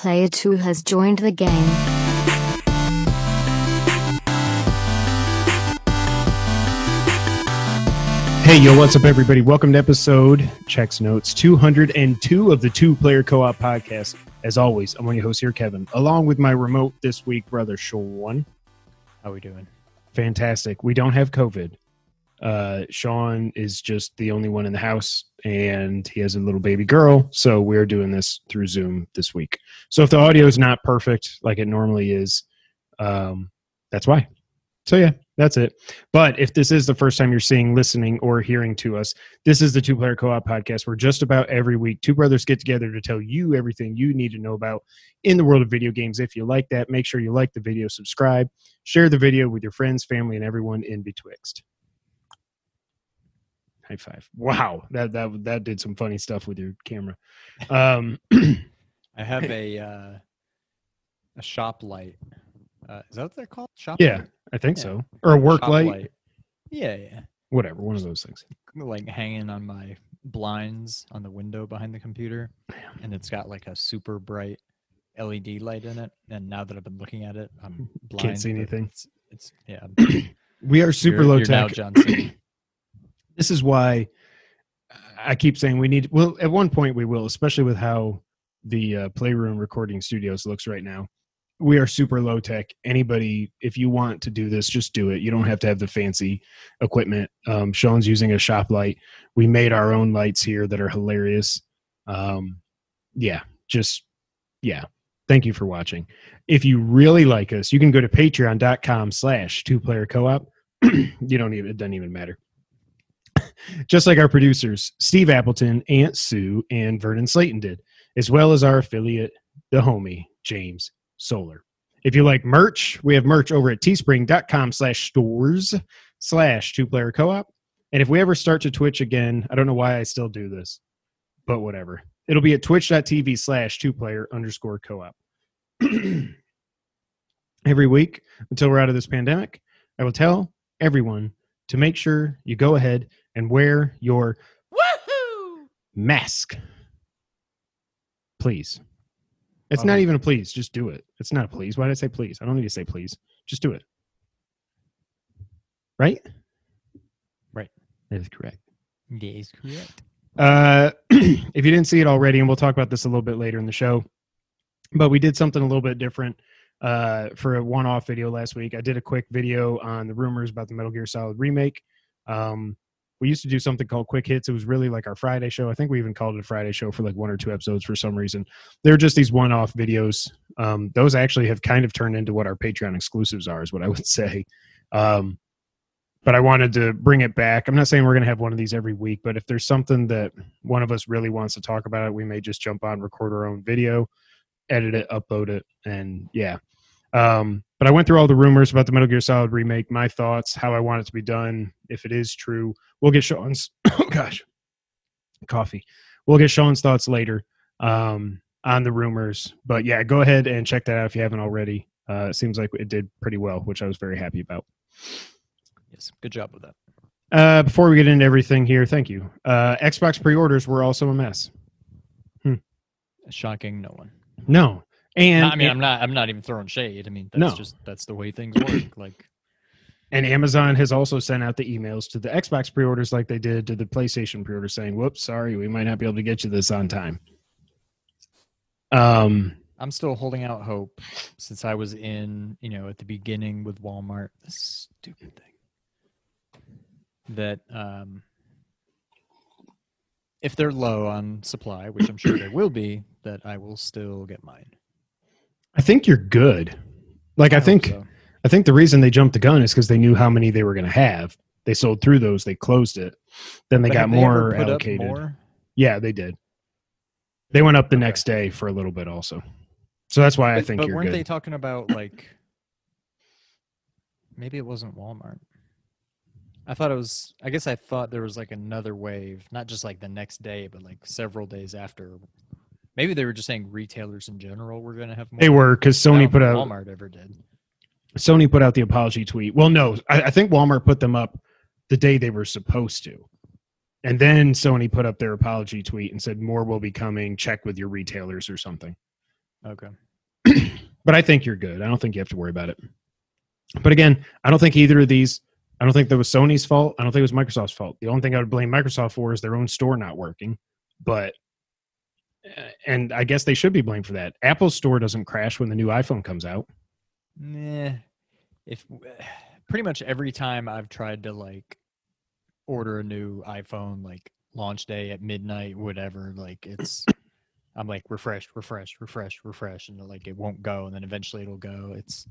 Player 2 has joined the game. Hey, yo, what's up, everybody? Welcome to episode Checks Notes 202 of the Two Player Co op podcast. As always, I'm one of your hosts here, Kevin, along with my remote this week brother, Sean. How are we doing? Fantastic. We don't have COVID. Uh, Sean is just the only one in the house, and he has a little baby girl. So we're doing this through Zoom this week. So if the audio is not perfect like it normally is, um, that's why. So yeah, that's it. But if this is the first time you're seeing, listening, or hearing to us, this is the Two Player Co-op podcast. Where just about every week, two brothers get together to tell you everything you need to know about in the world of video games. If you like that, make sure you like the video, subscribe, share the video with your friends, family, and everyone in betwixt. High five! Wow, that that that did some funny stuff with your camera. Um, I have a uh, a shop light. Uh, is that what they're called? Shop yeah, light? I think Yeah. so. Or a work Shop light, Yeah, yeah. whatever, one of those things. Like hanging on my blinds on the window behind the computer, and it's got like a super bright LED light in it. And now that I've been looking at it, I'm blind. Can't see anything. It's, it's yeah. We are super You're- low you're tech. This is why I keep saying we need. Well, at one point we will, especially with how the uh, Playroom Recording Studios looks right now. We are super low tech. Anybody, if you want to do this, just do it. You don't have to have the fancy equipment. Um, Sean's using a shop light. We made our own lights here that are hilarious. Um, yeah, just yeah. Thank you for watching. If you really like us, you can go to patreon.com slash two player co-op. you don't even it doesn't even matter just like our producers, Steve Appleton, Aunt Sue, and Vernon Slayton did, as well as our affiliate, the homie, James Solar. If you like merch, we have merch over at teespring.com slash stores slash two player co op. And if we ever start to Twitch again, I don't know why I still do this, but whatever. It'll be at twitch.tv slash two player underscore co op. Every week until we're out of this pandemic, I will tell everyone to make sure you go ahead and wear your mask. Please. It's not even a please. Just do it. It's not a please. Why did I say please? I don't need to say please. Just do it. Right? Right. That is correct. That is correct. Uh, if you didn't see it already, and we'll talk about this a little bit later in the show, but we did something a little bit different uh, for a one-off video last week. I did a quick video on the rumors about the Metal Gear Solid remake. Um, we used to do something called Quick Hits. It was really like our Friday show. I think we even called it a Friday show for like one or two episodes for some reason. They're just these one-off videos. Um, those actually have kind of turned into what our Patreon exclusives are, is what I would say. Um, but I wanted to bring it back. I'm not saying we're going to have one of these every week, but if there's something that one of us really wants to talk about, we may just jump on, record our own video, edit it, upload it, and yeah. Um, but I went through all the rumors about the Metal Gear Solid remake, my thoughts, how I want it to be done, if it is true. We'll get Sean's. Oh gosh, coffee. We'll get Sean's thoughts later um, on the rumors. But yeah, go ahead and check that out if you haven't already. Uh, it seems like it did pretty well, which I was very happy about. Yes, good job with that. Uh, before we get into everything here, thank you. Uh, Xbox pre-orders were also a mess. Hmm. Shocking, no one. No, and I mean, I'm not. I'm not even throwing shade. I mean, that's No. just that's the way things work. Like, and Amazon has also sent out the emails to the Xbox pre-orders like they did to the PlayStation pre-orders, saying, "Whoops, sorry, we might not be able to get you this on time." Um, I'm still holding out hope since I was in, you know, at the beginning with Walmart. This stupid thing. That um, if they're low on supply, which I'm sure they will be, that I will still get mine. I think you're good. Like I, hope think so. I think the reason they jumped the gun is because they knew how many they were going to have. They sold through those. They closed it. Then they But got more up allocated. more? Yeah, they did. They went up the Okay. next day for a little bit also. So that's why I think but you're weren't good. they talking about like? Maybe it wasn't Walmart. I thought it was. I guess I thought there was like another wave, not just like the next day, but like several days after. Maybe they were just saying retailers in general were going to have more. they were because Sony put out Walmart ever did. Sony put out the apology tweet. Well, no, I, I think Walmart put them up the day they were supposed to. And then Sony put up their apology tweet and said more will be coming. Check with your retailers or something. Okay. but I think you're good. I don't think you have to worry about it. But again, I don't think either of these. I don't think that was Sony's fault. I don't think it was Microsoft's fault. The only thing I would blame Microsoft for is their own store not working. But Uh, and I guess they should be blamed for that. Apple store doesn't crash when the new iPhone comes out. Nah. If pretty much every time I've tried to like order a new iPhone, like launch day at midnight, whatever, like it's I'm like refresh, refresh, refresh, refresh, and like it won't go, and then eventually it'll go. It's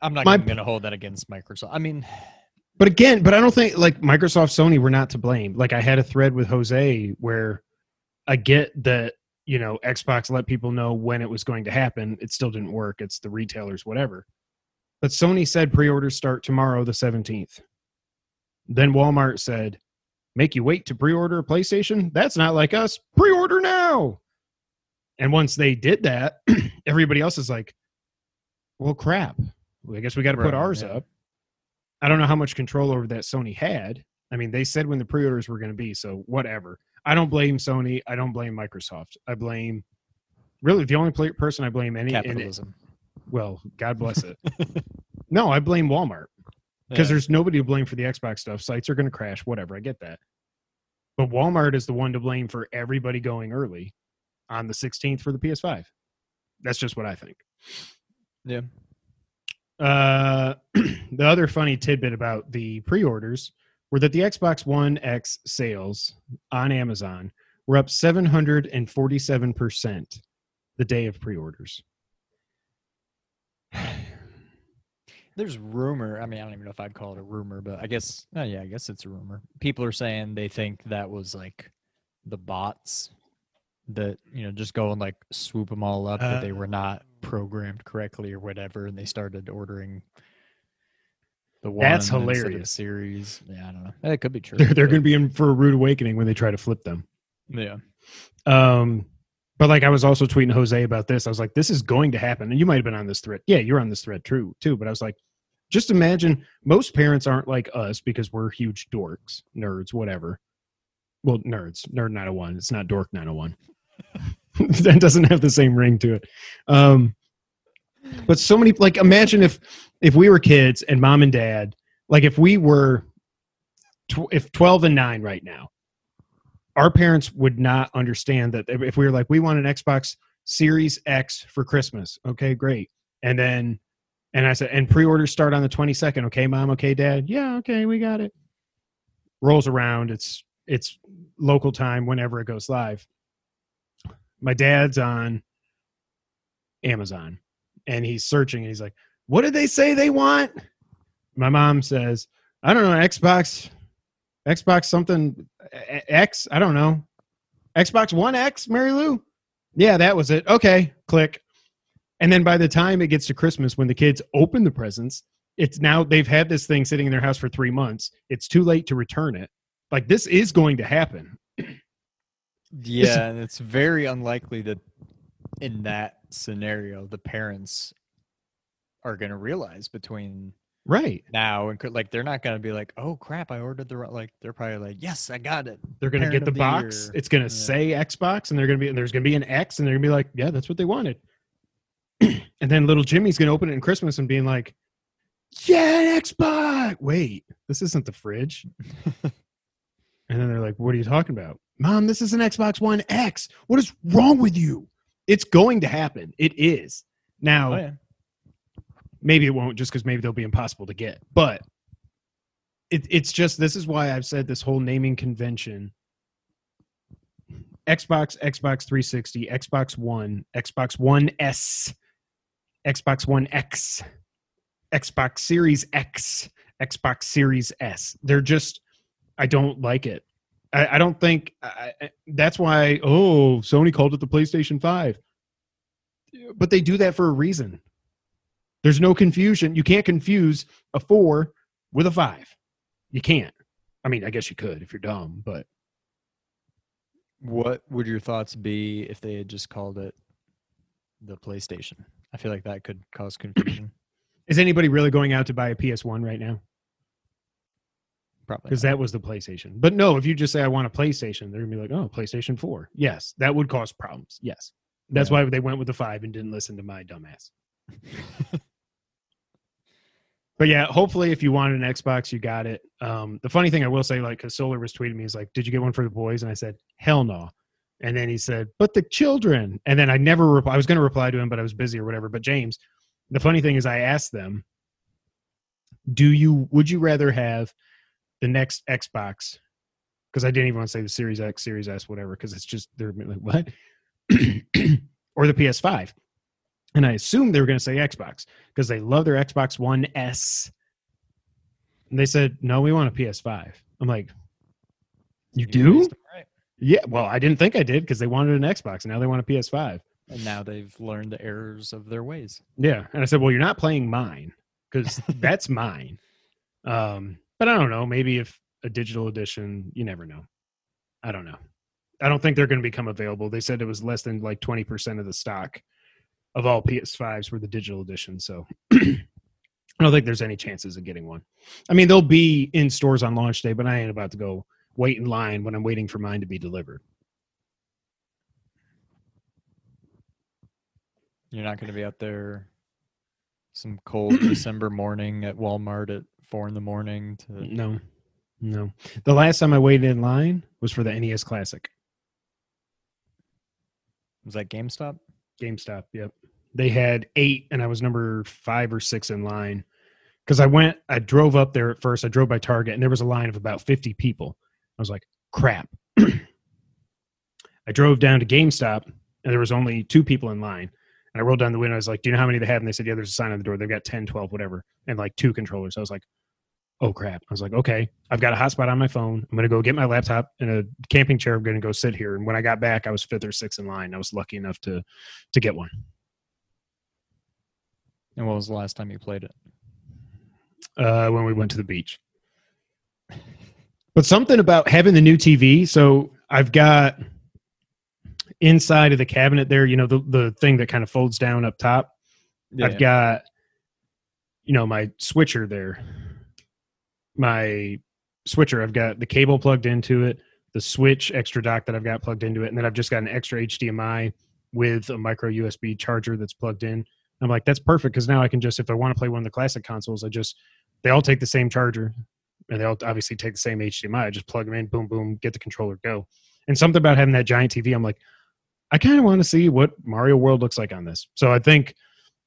I'm not My- even gonna hold that against Microsoft. I mean, But again, but I don't think like Microsoft, Sony were not to blame. Like I had a thread with Jose where I get that you know Xbox let people know when it was going to happen. It still didn't work. It's the retailers, whatever. But Sony said pre-orders start tomorrow, the seventeenth. Then Walmart said, "Make you wait to pre-order a PlayStation? That's not like us. Pre-order now." And once they did that, everybody else is like, "Well, crap. Well, I guess we got to put Right, ours yeah. up." I don't know how much control over that Sony had. I mean, they said when the pre-orders were going to be, so whatever. I don't blame Sony. I don't blame Microsoft. I blame really the only pla person I blame any. Capitalism. well, God bless it. no, I blame Walmart because Yeah. there's nobody to blame for the Xbox stuff. Sites are going to crash, whatever. I get that. But Walmart is the one to blame for everybody going early on the 16th for the PS5. That's just what I think. yeah. Uh, the other funny tidbit about the pre-orders were that the Xbox One X sales on Amazon were up 747% the day of pre-orders. There's rumor. I mean, I don't even know if I'd call it a rumor, but I guess, oh yeah, I guess it's a rumor. People are saying they think that was like the bots that you know just go and like swoop them all up, that they were not oh. programmed correctly or whatever, and they started ordering the one. That's instead of the hilarious. series. Yeah, I don't know. It could be true. They're, they're going to be in for a rude awakening when they try to flip them. Yeah. Um, but like I was also tweeting Jose about this. I was like, this is going to happen. And you might have been on this thread. Yeah, you're on this thread true too. But I was like, just imagine most parents aren't like us because we're huge dorks, nerds, whatever. Well, nerds, nerd 901. It's not dork 901. that doesn't have the same ring to it. Um, but so many like imagine if if we were kids and mom and dad like if we were tw- if 12 and 9 right now our parents would not understand that if we were like we want an xbox series x for christmas. Okay great. And then and i said and pre-orders start on the 22nd okay mom. Okay dad. Yeah okay we got it. Rolls around. It's it's local time whenever it goes live. My dad's on amazon and he's searching and he's like what did they say they want? My mom says i don't know xbox xbox something x i don't know. Xbox one x mary lou? Yeah that was it. Okay click. And then by the time it gets to christmas when the kids open the presents it's now they've had this thing sitting in their house for three months. It's too late to return it. Like this is going to happen. Yeah, and it's very unlikely that in that scenario the parents are going to realize between right now and could like they're not going to be like, "Oh crap, I ordered the wrong-" like they're probably like, "Yes, I got it." they're going to get the the box year. it's going to Yeah. say xbox and they're going to be and there's going to be an x and they're going to be like yeah that's what they wanted and then little jimmy's going to open it in christmas and being like yeah xbox wait this isn't the fridge and then they're like what are you talking about mom this is an xbox one x what is wrong with you it's going to happen. It is. Now Oh yeah. maybe it won't just because maybe they'll be impossible to get but it, it's just this is why i've said this whole naming convention. Xbox xbox 360 xbox one xbox one s xbox one x xbox series x xbox series s. They're just i don't like it i, I don't think I, that's why oh sony called it the playstation 5 but they do that for a reason there's no confusion. You can't confuse a four with a five. You can't. I mean, I guess you could if you're dumb, but What would your thoughts be if they had just called it the PlayStation? I feel like that could cause confusion. is anybody really going out to buy a PS1 right now? Probably. Because that was the PlayStation. But no, if you just say I want a PlayStation, they're gonna be like, oh, PlayStation 4. Yes, that would cause problems. Yes. That's Yeah. why they went with the five and didn't listen to my dumbass. but yeah, hopefully, if you wanted an Xbox, you got it. Um, the funny thing I will say, like, because Solar was tweeting me, he's like, "Did you get one for the boys?" And I said, "Hell no." And then he said, "But the children." And then I never. I was going to reply to him, but I was busy or whatever. But James, the funny thing is, I asked them, "Do you? Would you rather have the next Xbox?" Because I didn't even want to say the Series X, Series S, whatever, because it's just they're like what, or the PS5. And I assumed they were going to say Xbox because they love their Xbox One S. And they said, "No, we want a PS5." I'm like, "You do?" right. Yeah. Well, I didn't think I did because they wanted an Xbox and now they want a PS5. And now they've learned the errors of their ways. Yeah. And I said, "Well, you're not playing mine because that's mine." Um, but I don't know. Maybe if a digital edition, you never know. I don't know. I don't think they're going to become available. They said it was less than like 20% of the stock of all PS5s were the digital edition. So I don't think there's any chances of getting one. I mean, they'll be in stores on launch day, but I ain't about to go wait in line when I'm waiting for mine to be delivered. You're not going to be out there some cold December morning at Walmart at four in the morning to. No, no. The last time I waited in line was for the NES Classic. Was that GameStop? GameStop. Yep. They had eight, and I was number five or six in line. Because I went, I drove up there at first. I drove by Target, and there was a line of about 50 people. I was like, crap. I drove down to GameStop, and there was only two people in line. And I rolled down the window. I was like, do you know how many they have? And they said, yeah, there's a sign on the door. They've got 10, 12, whatever, and like two controllers. I was like, oh, crap. I was like, okay, I've got a hotspot on my phone. I'm going to go get my laptop and a camping chair. I'm going to go sit here. And when I got back, I was fifth or sixth in line. I was lucky enough to to get one. And what was the last time you played it? uh, when we went to the beach. But something about having the new TV. So I've got inside of the cabinet there, you know, the, the thing that kind of folds down up top. I've got, you know, my switcher there. My switcher, I've got the cable plugged into it, the switch extra dock that I've got plugged into it, and then I've just got an extra HDMI with a micro USB charger that's plugged in. I'm like, that's perfect because now I can just, if I want to play one of the classic consoles, I just, they all take the same charger and they all obviously take the same HDMI. I just plug them in, boom, boom, get the controller, go. And something about having that giant TV, I'm like, I kind of want to see what Mario World looks like on this. So I think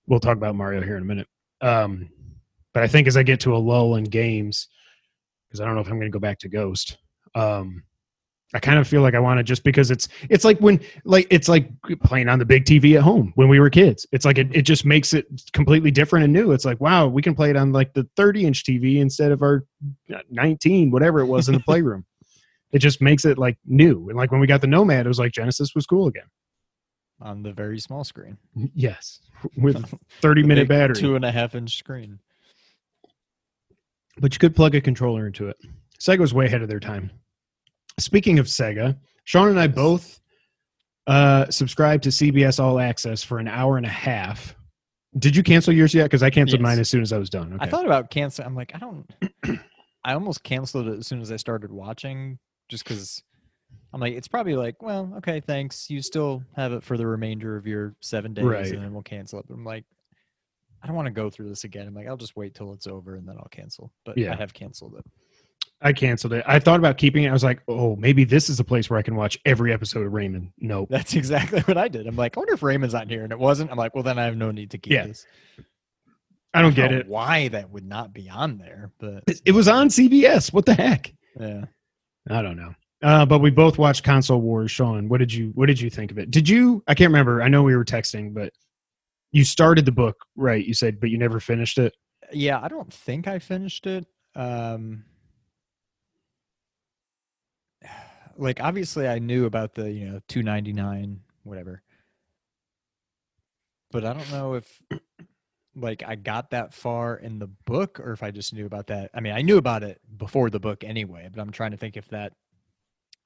we'll talk about Mario here in a minute. Um, but I think as I get to a lull in games, because I don't know if I'm going to go back to Ghost. Um, I kind of feel like I want to just because it's it's like when like it's like playing on the big TV at home when we were kids. It's like it, it just makes it completely different and new. It's like wow, we can play it on like the 30 inch TV instead of our 19 whatever it was in the playroom. It just makes it like new. And like when we got the Nomad, it was like Genesis was cool again. on the very small screen. Yes, with 30 minute battery. two and a half inch screen. but you could plug a controller into it. Sega was way ahead of their time. Speaking of Sega, Sean and I both uh, subscribed to CBS All Access for an hour and a half. Did you cancel yours yet? Because I canceled Yes. mine as soon as I was done. Okay. I thought about canceling. I'm like, I don't. I almost canceled it as soon as I started watching, just because I'm like, it's probably like, well, okay, thanks. You still have it for the remainder of your seven days, Right. and then we'll cancel it. But I'm like, I don't want to go through this again. I'm like, I'll just wait till it's over and then I'll cancel. But Yeah. I have canceled it. I canceled it. I thought about keeping it. I was like, oh, maybe this is a place where I can watch every episode of Raymond. Nope. That's exactly what I did. I'm like, I wonder if Raymond's not here, and it wasn't. I'm like, well, then I have no need to keep Yeah. this. I don't get know it. Why that would not be on there, but It was on CBS. What the heck? yeah. I don't know. Uh, but we both watched Console Wars. Sean, what did you what did you think of it? Did you? I can't remember. I know we were texting, but you started the book, right? You said, but you never finished it. yeah i don't think i finished it um like obviously i knew about the you know 299 whatever but i don't know if like i got that far in the book or if i just knew about that i mean i knew about it before the book anyway but i'm trying to think if that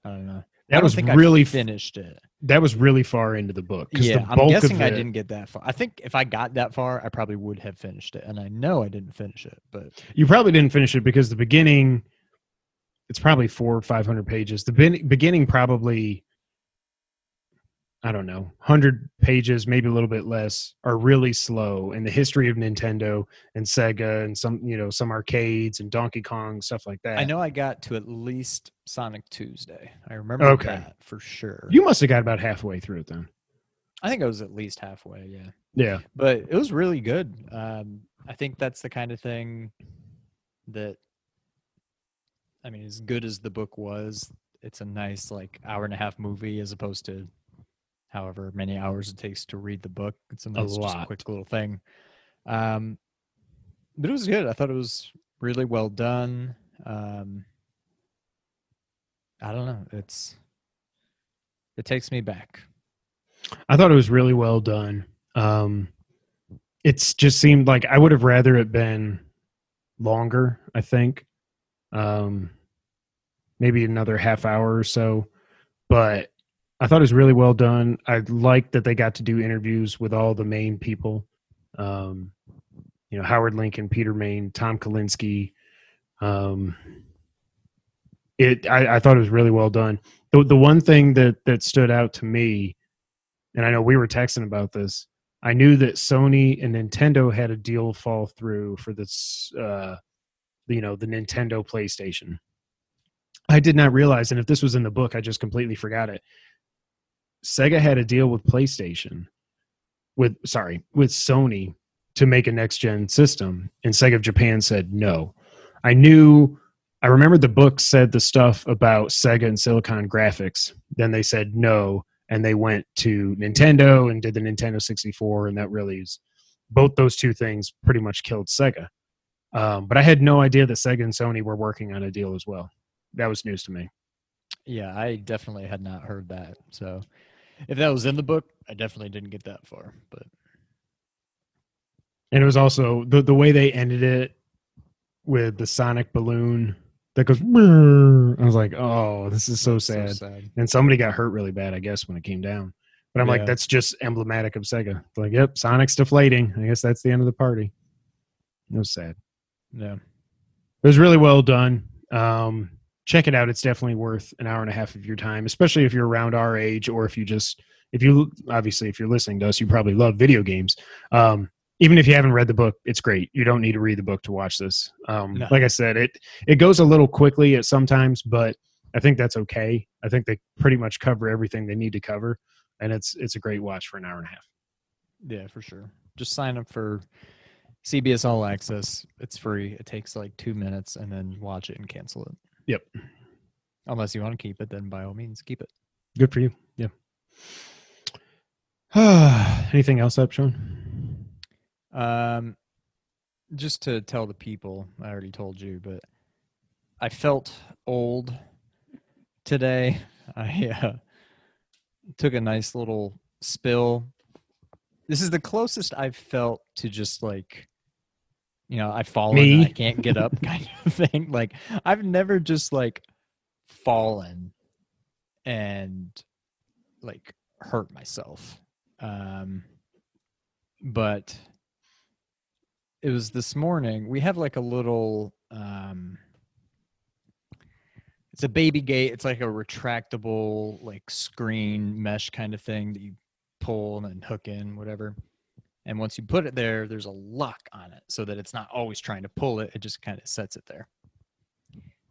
i don't know That was really I finished it. that was really far into the book. Yeah, the I'm guessing of I didn't get that far. I think if I got that far, I probably would have finished it, and I know I didn't finish it. But You probably didn't finish it because the beginning, it's probably four or five hundred pages. The beginning probably I don't know, 100 pages, maybe a little bit less, are really slow in the history of Nintendo and Sega and some, you know, some arcades and Donkey Kong, stuff like that. I know I got to at least Sonic Tuesday. I remember Okay. that for sure. You must have got about halfway through it then. I think I was at least halfway, yeah. Yeah. But it was really good. Um, I think that's the kind of thing that, I mean, as good as the book was, it's a nice like hour and a half movie as opposed to however many hours it takes to read the book. It's a just lot. quick little thing. Um, but it was good. I thought it was really well done. Um, I don't know. It's it takes me back. I thought it was really well done. Um, it's just seemed like I would have rather it been longer. I think, um, maybe another half hour or so, but I thought it was really well done. I liked that they got to do interviews with all the main people. Um, you know, Howard Lincoln, Peter Main, Tom Kalinske. Um, it, I, I thought it was really well done. The, the one thing that that stood out to me and I know we were texting about this. I knew that Sony and Nintendo had a deal fall through for this, uh, you know, the Nintendo PlayStation. I did not realize, and if this was in the book, I just completely forgot it. Sega had a deal with PlayStation, with sorry, with Sony to make a next gen system, and Sega of Japan said no. I knew. I remember the book said the stuff about Sega and Silicon Graphics. Then they said no, and they went to Nintendo and did the Nintendo 64, and that really is both those two things pretty much killed Sega. Um, but I had no idea that Sega and Sony were working on a deal as well. That was news to me. Yeah, I definitely had not heard that. So if that was in the book, I definitely didn't get that far. But And it was also the the way they ended it with the sonic balloon that goes. I was like, oh, this is so sad. sad. And somebody got hurt really bad, I guess, when it came down. But I'm like, that's just emblematic of Sega. It's like, yep, Sonic's deflating. I guess that's the end of the party. It was sad. Yeah. It was really well done. Um, check it out. It's definitely worth an hour and a half of your time, especially if you're around our age or if you just, if you, obviously, if you're listening to us, you probably love video games. Um, even if you haven't read the book, it's great. You don't need to read the book to watch this. Um, No. Like I said, it it goes a little quickly at sometimes, but I think that's okay. I think they pretty much cover everything they need to cover, and it's it's a great watch for an hour and a half. Yeah, for sure. Just sign up for CBS All Access. It's free. It takes like two minutes and then watch it and cancel it. Yep. Unless you want to keep it, then by all means keep it. Good for you. Yeah. Anything else up, Sean? Um, just to tell the people, I already told you, but I felt old today. I uh, took a nice little spill. This is the closest I've felt to just like, you know, I've fallen, and Me? I can't get up kind of thing. Like, I've never just like fallen and like hurt myself. Um, but it was this morning. We have like a little um it's a baby gate. It's like a retractable like screen mesh kind of thing that you pull and then hook in whatever. And once you put it there, there's a lock on it so that it's not always trying to pull it. It just kind of sets it there.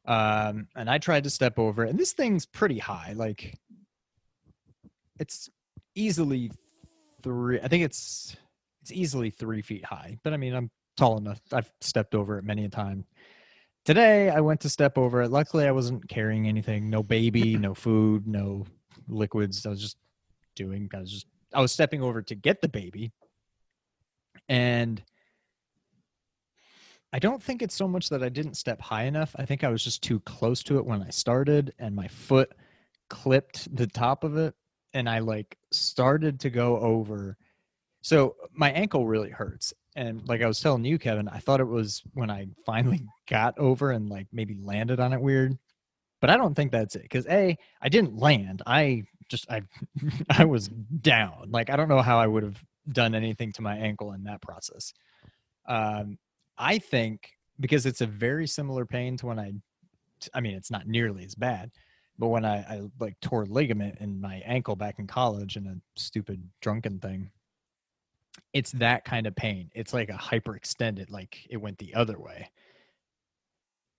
Um, and I tried to step over it, and this thing's pretty high. Like it's easily three. I think it's it's easily three feet high. But I mean, I'm tall enough. I've stepped over it many a time. Today, I went to step over it. Luckily, I wasn't carrying anything. No baby, no food, no liquids. I was just doing. I was just. I was stepping over to get the baby, and I don't think it's so much that I didn't step high enough. I think I was just too close to it when I started, and my foot clipped the top of it, and I like started to go over. So my ankle really hurts. And like I was telling you, Kevin, I thought it was when I finally got over and like maybe landed on it weird. But I don't think that's it. Cause A, I didn't land. I just I I was down. Like I don't know how I would have done anything to my ankle in that process. Um I think because it's a very similar pain to when I I mean it's not nearly as bad, But when I, I like tore ligament in my ankle back in college in a stupid drunken thing, it's that kind of pain. It's like a hyperextended, like it went the other way.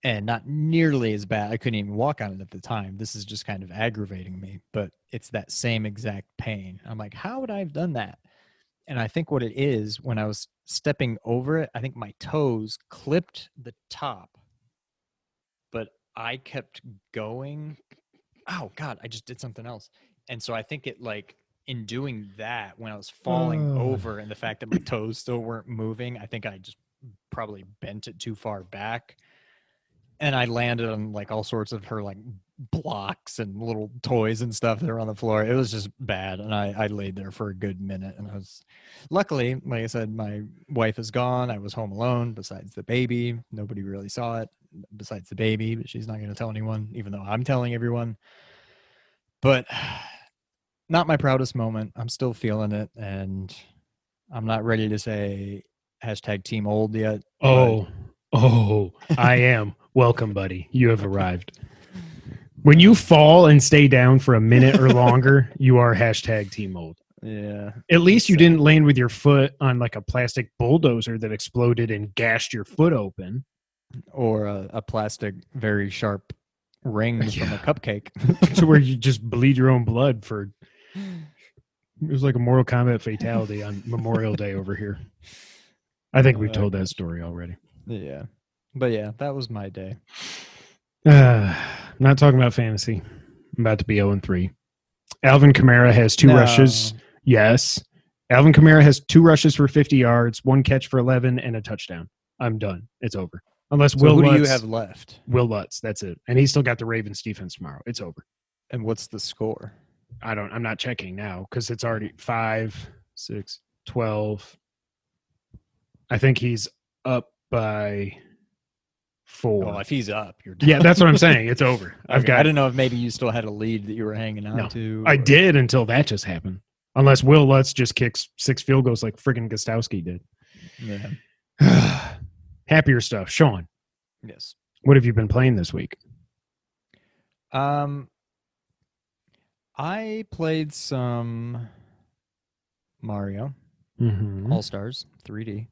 And not nearly as bad. I couldn't even walk on it at the time. This is just kind of aggravating me, but it's that same exact pain. I'm like, how would I have done that? And I think what it is when I was stepping over it, I think my toes clipped the top, but I kept going. Oh God, I just did something else. And so I think it like in doing that, when I was falling Oh. over and the fact that my toes still weren't moving, I think I just probably bent it too far back. And I landed on like all sorts of her like blocks and little toys and stuff that were on the floor. It was just bad. And I, I laid there for a good minute. And I was luckily, like I said, my wife is gone. I was home alone besides the baby. Nobody really saw it besides the baby, but she's not going to tell anyone, even though I'm telling everyone. But not my proudest moment. I'm still feeling it. And I'm not ready to say hashtag team old yet. Oh, oh, I am. Welcome, buddy. You have arrived. When you fall and stay down for a minute or longer, you are hashtag team old. yeah. At least you didn't land with your foot on like a plastic bulldozer that exploded and gashed your foot open. Or a, a plastic, very sharp ring from a cupcake. to where you just bleed your own blood for it was like a Mortal Kombat fatality on Memorial Day over here. I think we've told that story already. yeah. But yeah, that was my day. Uh, not talking about fantasy. I'm about to be 0 and 3. Alvin Kamara has two No. rushes. Yes. Alvin Kamara has two rushes for 50 yards, one catch for 11, and a touchdown. I'm done. It's over. Unless So Will who do you have left? Will Lutz. That's it. And he's still got the Ravens defense tomorrow. It's over. And what's the score? I don't, I'm not checking now because it's already five, six, 12. I think he's up by four. Well, if he's up, you're done. yeah, that's what I'm saying. It's over. I've got I don't know if maybe you still had a lead that you were hanging on No, to. I did until that just happened. Unless Will Lutz just kicks six field goals like friggin' Gostkowski did. Yeah. Happier stuff. Sean, Yes. what have you been playing this week? Um, I played some Mario Mm-hmm. All Stars 3D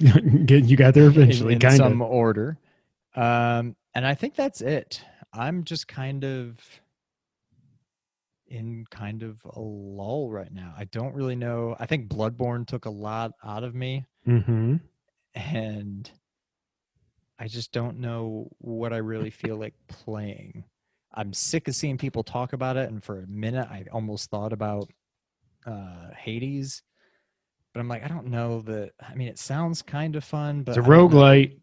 you got there eventually, in, in kind some of. order. Um, and I think that's it. I'm just kind of in kind of a lull right now. I don't really know. I think Bloodborne took a lot out of me. Mm-hmm. and I just don't know what I really feel like playing. I'm sick of seeing people talk about it, and for a minute, I almost thought about uh, Hades, but I'm like, I don't know that. I mean, it sounds kind of fun, but It's a roguelite.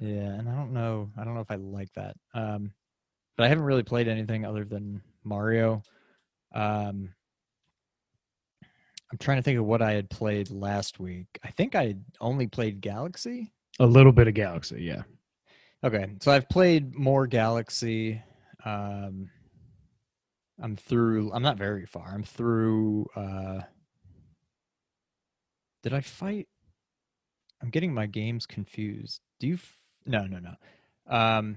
Yeah, and I don't know. I don't know if I like that. Um, but I haven't really played anything other than Mario. Um, I'm trying to think of what I had played last week. I think I only played Galaxy. A little bit of Galaxy, yeah. Okay, so I've played more Galaxy. Um, I'm through. I'm not very far. I'm through. Uh, did I fight? I'm getting my games confused. Do you? No, no, no. Um,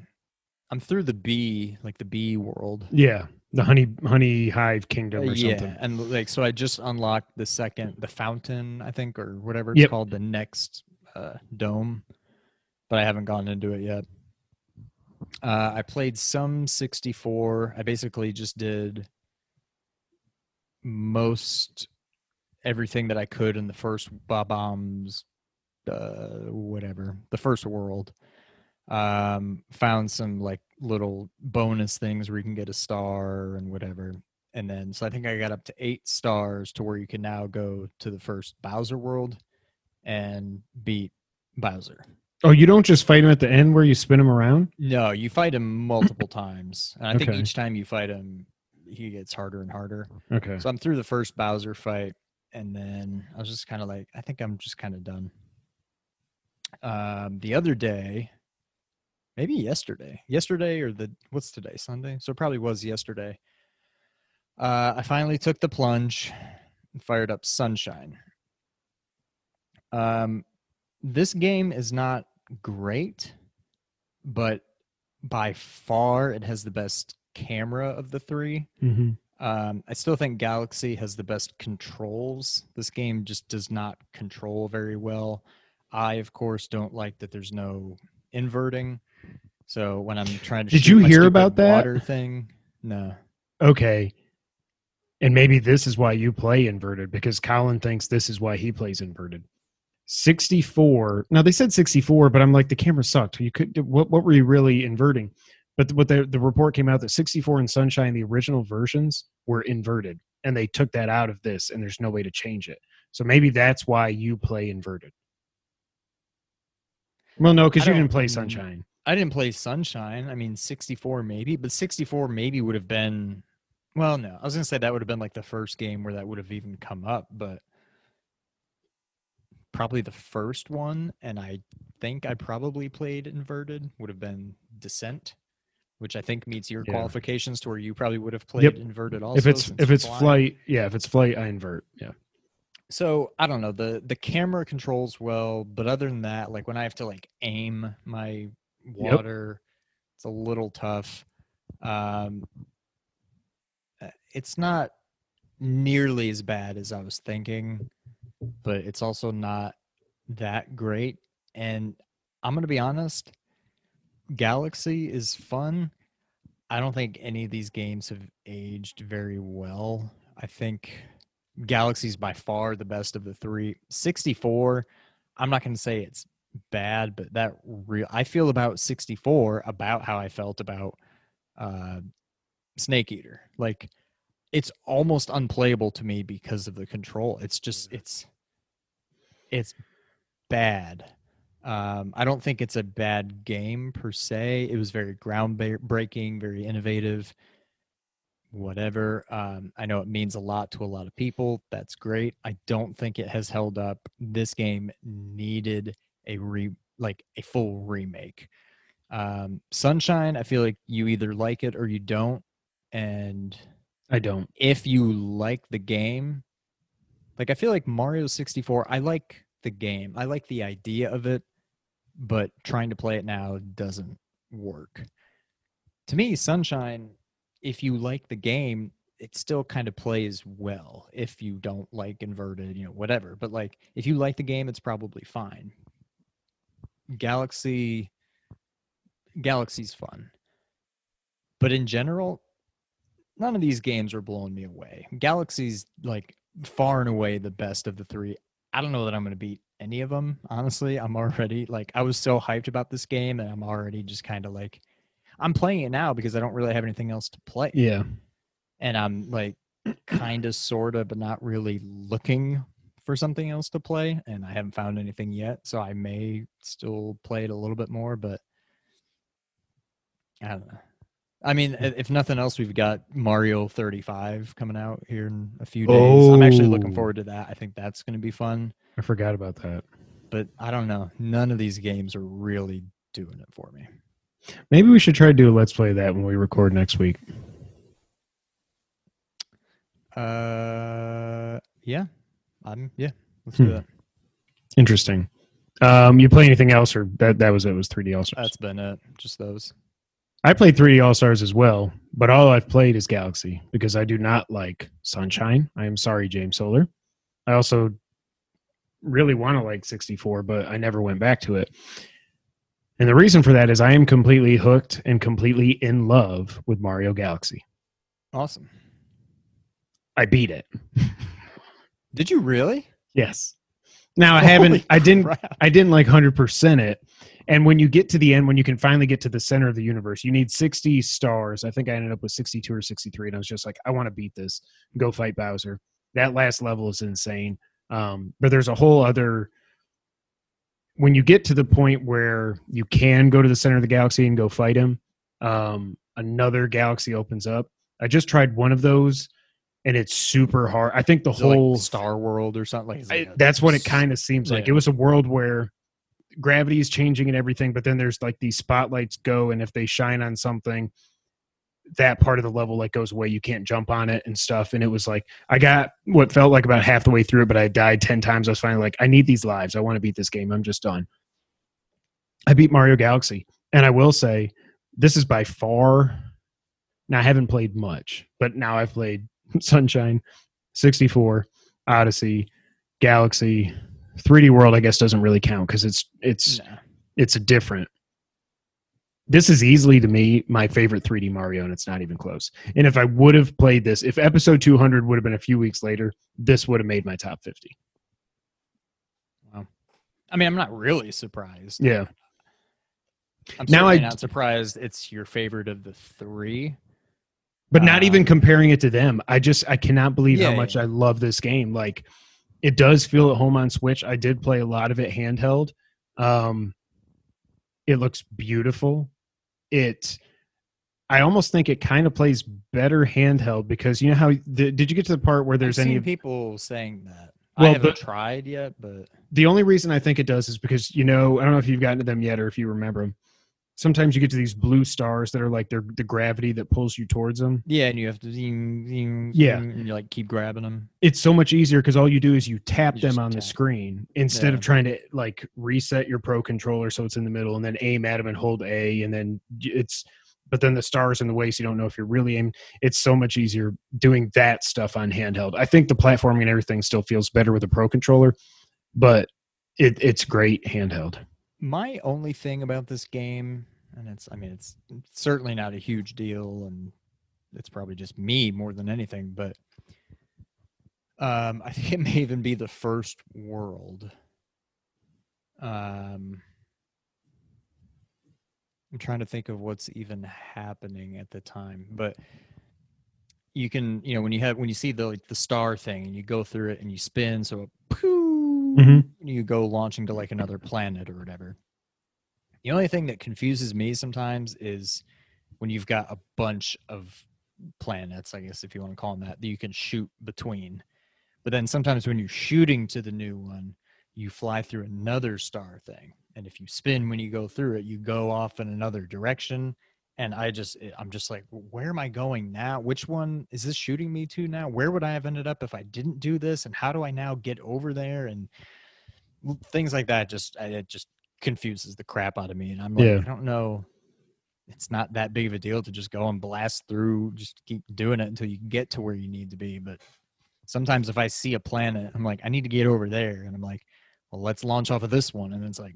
I'm through the bee, like the bee world. Yeah. The honey honey hive kingdom or yeah, something. and like so, I just unlocked the second, the fountain, I think, or whatever it's Yep. called, the next uh, dome, but I haven't gone into it yet. Uh, I played some 64. I basically just did most everything that I could in the first Bob-ombs, uh, whatever, the first world. Um, found some like little bonus things where you can get a star and whatever. And then, so I think I got up to eight stars to where you can now go to the first Bowser world and beat Bowser. Oh, you don't just fight him at the end where you spin him around? No, you fight him multiple times. And I think each time you fight him, he gets harder and harder. Okay. So I'm through the first Bowser fight, and then I was just kind of like, I think I'm just kind of done. Um, the other day, maybe yesterday, yesterday or the what's today, Sunday? So it probably was yesterday. Uh, I finally took the plunge and fired up Sunshine. Um, this game is not great, but by far it has the best camera of the three. Mm-hmm. Um, I still think Galaxy has the best controls. This game just does not control very well. I, of course, don't like that there's no inverting. So when I'm trying to Did you hear about that? water thing? No. Okay. And maybe this is why you play inverted because Colin thinks this is why he plays inverted. 64. Now they said 64, but I'm like the camera sucked. You could what what were you really inverting? But what the the report came out that 64 and Sunshine the original versions were inverted and they took that out of this and there's no way to change it. So maybe that's why you play inverted. Well, no, cuz you didn't play mm, Sunshine. I didn't play Sunshine. I mean, 64 maybe, but 64 maybe would have been. Well, no, I was gonna say that would have been like the first game where that would have even come up, but probably the first one, and I think I probably played inverted would have been Descent, which I think meets your Yeah. qualifications to where you probably would have played Yep. inverted also. if it's if it's flight, yeah, if it's flight I invert. Yeah. so i don't know the the camera controls well but other than that like when i have to like aim my water it's a little tough um uh, it's not nearly as bad as i was thinking but it's also not that great and i'm gonna be honest galaxy is fun. I don't think any of these games have aged very well. I think Galaxy's by far the best of the three. 64, I'm not going to say it's bad, but that real I feel about 64 about how I felt about uh Snake Eater. Like it's almost unplayable to me because of the control. It's just it's it's bad. Um, I don't think it's a bad game per se. It was very groundbreaking, very innovative whatever. Um, I know it means a lot to a lot of people. That's great. I don't think it has held up. This game needed a re like a full remake. Um, Sunshine, I feel like you either like it or you don't. And I don't. if you like the game, like I feel like Mario 64, I like the game. I like the idea of it, but trying to play it now doesn't work. To me, Sunshine, if you like the game, it still kind of plays well. If you don't like inverted, you know, whatever. But like if you like the game, it's probably fine. Galaxy Galaxy's fun. But in general, none of these games are blowing me away. Galaxy's like far and away the best of the three. I don't know that I'm going to beat any of them. Honestly, I'm already like I was so hyped about this game, and I'm already just kind of like I'm playing it now because I don't really have anything else to play, Yeah. and I'm like kind of, sort of, but not really looking for something else to play, and I haven't found anything yet. So I may still play it a little bit more, but I don't know. I mean, if nothing else, we've got Mario 35 coming out here in a few days. I'm actually looking Oh. forward to that. I think that's going to be fun. I forgot about that. But I don't know. None of these games are really doing it for me. Maybe we should try to do a let's play that when we record next week. Uh, yeah, I'm yeah. Let's Hmm. do that. Interesting. Um, you play anything else, or that that was it? Was 3D All Stars? That's been it. Just those. I played 3D All Stars as well, but all I've played is Galaxy because I do not like Sunshine. I am sorry, James Solar. I also really want to like 64, but I never went back to it. And the reason for that is I am completely hooked and completely in love with Mario Galaxy. Awesome. I beat it. Did you really? Yes. Now I haven't. Holy I didn't. crap. I didn't like hundred percent it. And when you get to the end, when you can finally get to the center of the universe, you need sixty stars. I think I ended up with sixty-two or sixty-three, and I was just like, I want to beat this. Go fight Bowser. That last level is insane. Um, but there's a whole other. When you get to the point where you can go to the center of the galaxy and go fight him, um, another galaxy opens up. I just tried one of those, and it's super hard. I think the Is it like whole Star World or something like I, that. that's what it kind of seems like. Yeah. It was a world where gravity is changing and everything, but then there's like these spotlights go, and if they shine on something, that part of the level like goes away. You can't jump on it and stuff. And it was like I got what felt like about half the way through it, but I died ten times. I was finally like, I need these lives. I want to beat this game. I'm just done. I beat Mario Galaxy, and I will say, this is by far Now I haven't played much, but now I've played Sunshine, 64, Odyssey, Galaxy, 3D World. I guess doesn't really count because it's it's it's a different. This is easily to me my favorite 3D Mario, and it's not even close. And if I would have played this, if episode 200 would have been a few weeks later, this would have made my top 50. Wow. I mean, I'm not really surprised. Yeah. I'm Now I- not surprised it's your favorite of the three. But not even comparing it to them i just i cannot believe how much yeah. i love this game like it does feel at home on switch i did play a lot of it handheld um it looks beautiful it i almost think it kind of plays better handheld because you know how the, did you get to the part where there's I've any people saying that. Well, I haven't tried yet, but the only reason I think it does is because you know I don't know if you've gotten to them yet or if you remember them. Sometimes you get to these blue stars that are like they're the gravity that pulls you towards them. yeah, and you have to zing, zing, Yeah. zing, and you like keep grabbing them. It's so much easier because all you do is you tap You them on the screen instead of trying to like reset your pro controller so it's in the middle and then aim at them and hold A and then it's but then the stars in the way so you don't know if you're really aiming. It's so much easier doing that stuff on handheld. I think the platforming and everything still feels better with a pro controller, but it, it's great handheld. My only thing about this game, and it's, I mean, it's certainly not a huge deal, and it's probably just me more than anything, but um, I think it may even be the first world. Um, I'm trying to think of what's even happening at the time, but you can, you know, when you have when you see the like the star thing and you go through it and you spin, so it Mhm. you go launching to like another planet or whatever. The only thing that confuses me sometimes is when you've got a bunch of planets, I guess if you want to call them that, that you can shoot between. But then sometimes when you're shooting to the new one, you fly through another star thing. And if you spin when you go through it, you go off in another direction. And I just, eh, I'm just like, where am I going now? Which one is this shooting me to now? Where would I have ended up if I didn't do this? And how do I now get over there? And things like that just, it just confuses the crap out of me. And I'm like, Yeah. I don't know. It's not that big of a deal to just go and blast through, just keep doing it until you get to where you need to be. But sometimes if I see a planet, I'm like, I need to get over there. And I'm like, well, let's launch off of this one. And it's like,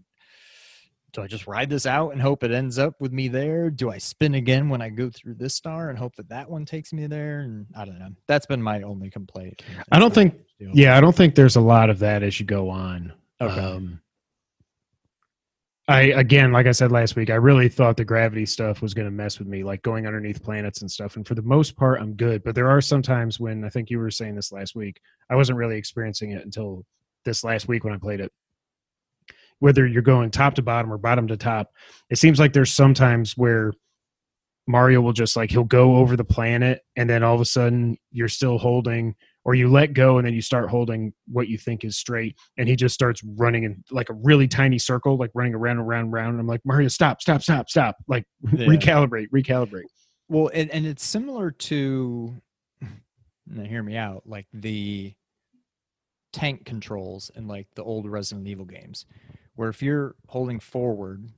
do I just ride this out and hope it ends up with me there? Do I spin again when I go through this star and hope that that one takes me there? And I don't know. That's been my only complaint. I don't It's not a think- Yeah, I don't think there's a lot of that as you go on. Okay. Um, I again, like I said last week, I really thought the gravity stuff was going to mess with me, like going underneath planets and stuff. And for the most part, I'm good. But there are some times when I think you were saying this last week, I wasn't really experiencing it until this last week when I played it. Whether you're going top to bottom or bottom to top, it seems like there's sometimes where Mario will just like he'll go over the planet and then all of a sudden you're still holding or you let go and then you start holding what you think is straight and he just starts running in like a really tiny circle like running around and around and around. And i'm like mario stop stop stop stop. Like Yeah. recalibrate recalibrate. Well, and, and it's similar to, now hear me out, like the tank controls in like the old Resident Evil games, where if you're holding forward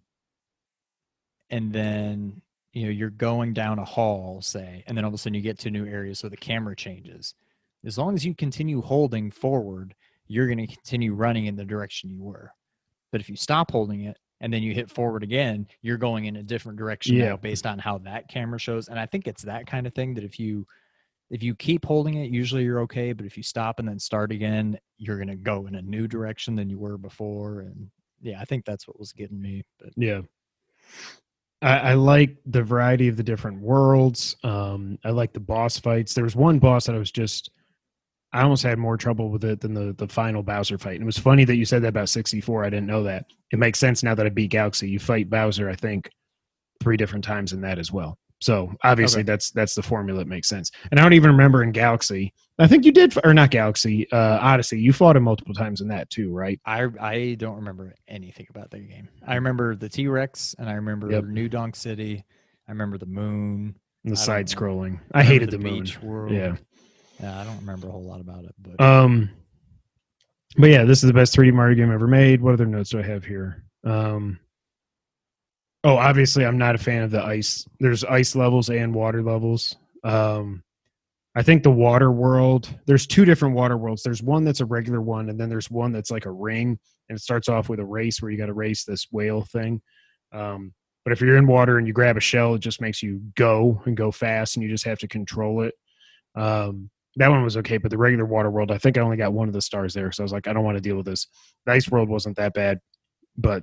and then you know you're going down a hall, say, and then all of a sudden you get to a new area, so the camera changes. As long as you continue holding forward, you're going to continue running in the direction you were. But if you stop holding it and then you hit forward again, you're going in a different direction Yeah. now based on how that camera shows. And I think it's that kind of thing that if you if you keep holding it, usually you're okay. But if you stop and then start again, you're gonna go in a new direction than you were before. And yeah, I think that's what was getting me. But yeah. I, I like the variety of the different worlds um i like the boss fights. There was one boss that i was just i almost had more trouble with it than the the final bowser fight and it was funny that you said that about 64 i didn't know that. It makes sense now that i beat galaxy. You fight bowser i think three different times in that as well so obviously Okay. that's that's the formula that makes sense and i don't even remember in galaxy i think you did or not galaxy uh odyssey you fought him multiple times in that too right I I don't remember anything about that game. I remember the T Rex and I remember Yep. New Donk City. I remember the moon. and the side scrolling i, remember hated the, moon beach world. yeah Yeah, I don't remember a whole lot about it, but Um, but yeah, this is the best 3D Mario game ever made. What other notes do I have here? Um, Oh, obviously, I'm not a fan of the ice. There's ice levels and water levels. Um, I think the water world. There's two different water worlds. There's one that's a regular one, and then there's one that's like a ring, and it starts off with a race where you got to race this whale thing. Um, but if you're in water and you grab a shell, it just makes you go and go fast, and you just have to control it. Um, that one was okay, but the regular water world, I think I only got one of the stars there, so I was like, I don't want to deal with this. The ice world wasn't that bad, but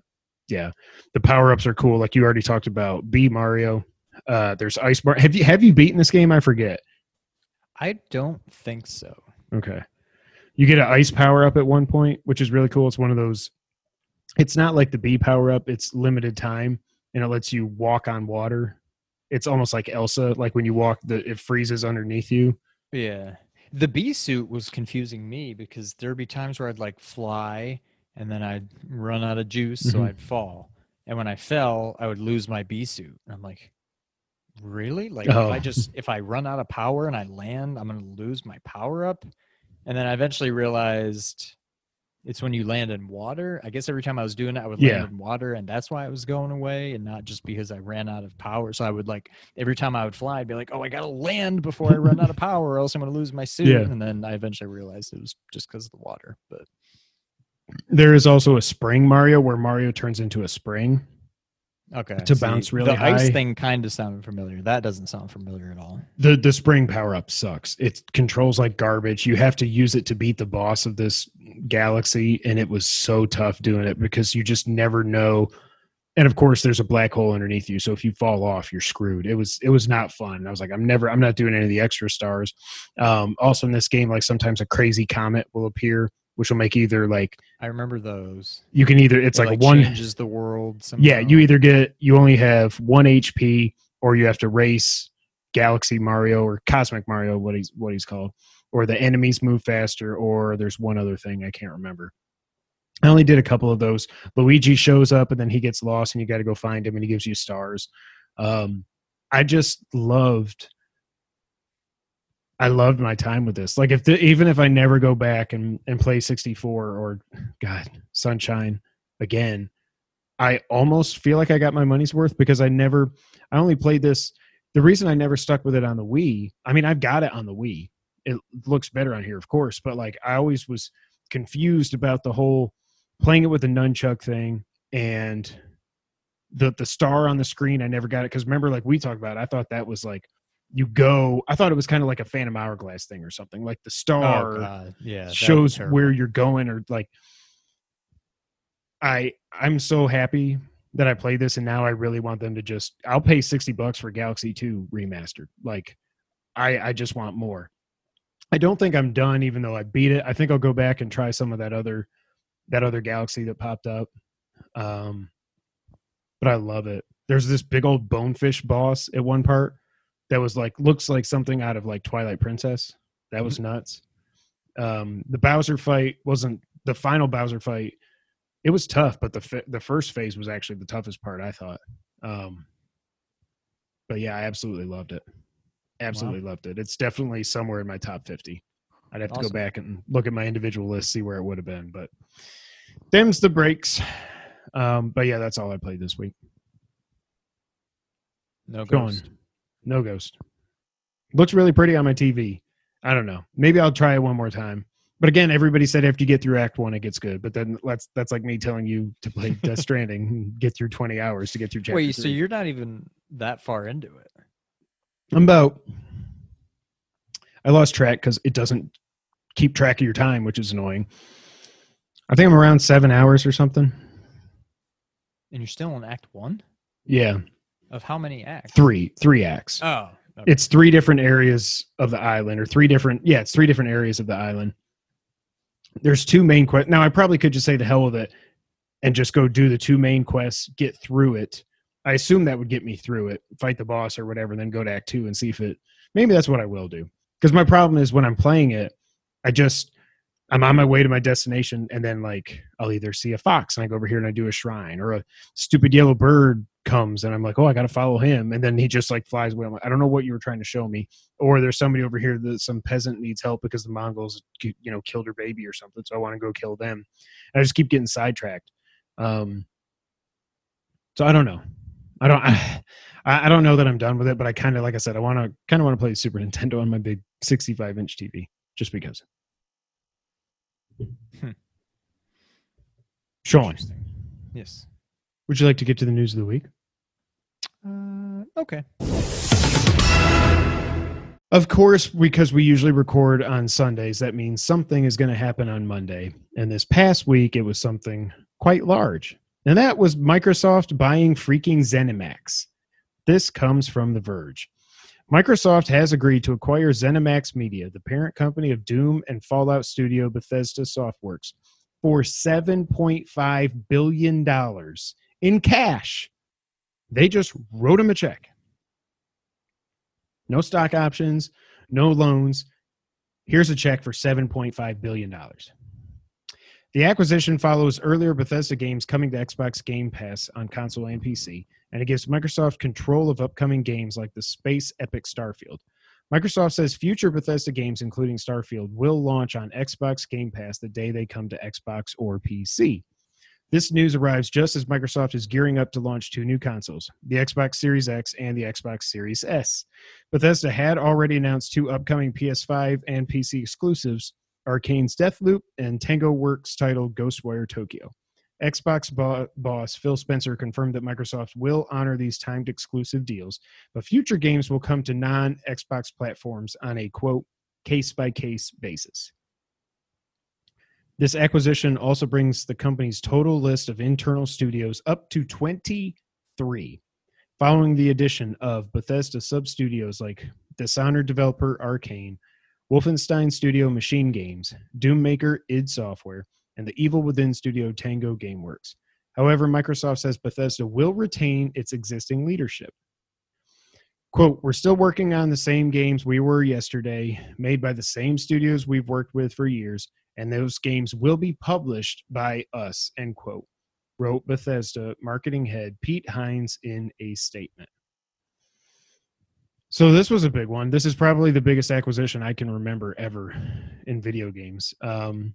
yeah, the power ups are cool. Like you already talked about, Bee Mario. Uh, there's ice bar. Have you have you beaten this game? I forget. I don't think so. Okay. You get an ice power up at one point, which is really cool. It's one of those. It's not like the B power up. It's limited time, and it lets you walk on water. It's almost like Elsa. Like when you walk, the it freezes underneath you. Yeah. The bee suit was confusing me because there'd be times where I'd like fly and then I'd run out of juice, so Mhm. I'd fall. And when I fell, I would lose my bee suit. And I'm like, really? Like if Oh. I just if I run out of power and I land, I'm gonna lose my power up. And then I eventually realized it's when you land in water. I guess every time I was doing it, I would Yeah. land in water, and that's why it was going away, and not just because I ran out of power. So I would like every time I would fly, I'd be like, "Oh, I gotta land before I run out of power, or else I'm gonna lose my suit." Yeah. And then I eventually realized it was just because of the water. But There is also a spring Mario where Mario turns into a spring. okay, To bounce really the ice thing kind of sounded familiar. That doesn't sound familiar at all. the the spring power up sucks. It controls like garbage. You have to use it to beat the boss of this galaxy, and it was so tough doing it because you just never know. And of course, there's a black hole underneath you, so if you fall off, you're screwed. It was it was not fun. I was like, I'm never, I'm not doing any of the extra stars. Um, also, in this game, like sometimes a crazy comet will appear, which will make either like I remember those. you can either it's It, like, a one changes the world. yeah, you either get you only have one HP, or you have to race Galaxy Mario or Cosmic Mario, what he's what he's called, or the enemies move faster, or there's one other thing I can't remember. I only did a couple of those. Luigi shows up and then he gets lost, and you got to go find him, and he gives you stars. Um, I just loved. I loved my time with this. Like if the, even if I never go back and, and play 64 or God Sunshine again, I almost feel like I got my money's worth because I never, I only played this. The reason I never stuck with it on the Wii, I mean, I've got it on the Wii. It looks better on here, of course, but like I always was confused about the whole playing it with the nunchuck thing and the the star on the screen. I never got it because remember, like we talked about, it, I thought that was like you go. I thought it was kind of like a Phantom Hourglass thing or something. Like the star Oh yeah, shows where you're going or like i i'm so happy that i played this and now i really want them to just i'll pay 60 bucks for galaxy 2 remastered like i i just want more i don't think i'm done even though i beat it i think i'll go back and try some of that other that other galaxy that popped up um but i love it there's this big old bonefish boss at one part that was like looks like something out of like twilight princess. That was nuts. Um the bowser fight wasn't the final bowser fight it was tough but the the first phase was actually the toughest part i thought. Um but yeah i absolutely loved it. Absolutely loved it. It's definitely somewhere in my top 50 i'd have to go back and look at my individual list see where it would have been but them's the breaks. Um but yeah that's all i played this week. No Go on. No ghost. Looks really pretty on my tv i don't know. Maybe i'll try it one more time. But again everybody said after you get through act one it gets good. But then that's that's like me telling you to play death stranding get through 20 hours to get through chapter Wait, so you're not even that far into it? i'm about i lost track because it doesn't keep track of your time which is annoying. I think i'm around seven hours or something. And you're still in Act One? Yeah of how many acts? three three acts Oh, okay. it's three different areas of the island or three different yeah it's three different areas of the island there's two main quests now i probably could just say the hell with it and just go do the two main quests get through it i assume that would get me through it fight the boss or whatever then go to act two and see if it maybe that's what i will do because my problem is when i'm playing it i just i'm on my way to my destination and then like i'll either see a fox and i go over here and i do a shrine or a stupid yellow bird comes and i'm like oh i gotta follow him and then he just like flies away I'm like, i don't know what you were trying to show me or there's somebody over here that some peasant needs help because the mongols you know killed her baby or something so i want to go kill them and i just keep getting sidetracked um so i don't know I don't. I, I don't know that I'm done with it, but I kind of, like I said, I want to kind of want to play Super Nintendo on my big 65 inch TV, just because. Hmm. Sean, Yes. would you like to get to the news of the week? Uh, okay. Of course, because we usually record on Sundays, that means something is going to happen on Monday. And this past week, it was something quite large. And that was Microsoft buying freaking ZeniMax. This comes from The Verge. Microsoft has agreed to acquire ZeniMax Media, the parent company of Doom and Fallout studio Bethesda Softworks, for $7.5 billion in cash. They just wrote him a check. No stock options, no loans. Here's a check for $7.5 billion. The acquisition follows earlier Bethesda games coming to Xbox Game Pass on console and PC, and it gives Microsoft control of upcoming games like the space epic Starfield. Microsoft says future Bethesda games, including Starfield, will launch on Xbox Game Pass the day they come to Xbox or PC. This news arrives just as Microsoft is gearing up to launch two new consoles, the Xbox Series X and the Xbox Series S. Bethesda had already announced two upcoming PS5 and PC exclusives Arkane's Deathloop and Tango Works title Ghostwire Tokyo. Xbox bo- boss Phil Spencer confirmed that Microsoft will honor these timed exclusive deals, but future games will come to non Xbox platforms on a quote, case by case basis. This acquisition also brings the company's total list of internal studios up to 23, following the addition of Bethesda sub studios like Dishonored developer Arkane, Wolfenstein Studio Machine Games, Doom Maker id Software, and the Evil Within studio Tango Gameworks. However, Microsoft says Bethesda will retain its existing leadership. Quote, we're still working on the same games we were yesterday, made by the same studios we've worked with for years, and those games will be published by us, end quote, wrote Bethesda marketing head Pete Hines in a statement. So this was a big one. This is probably the biggest acquisition I can remember ever in video games. Um,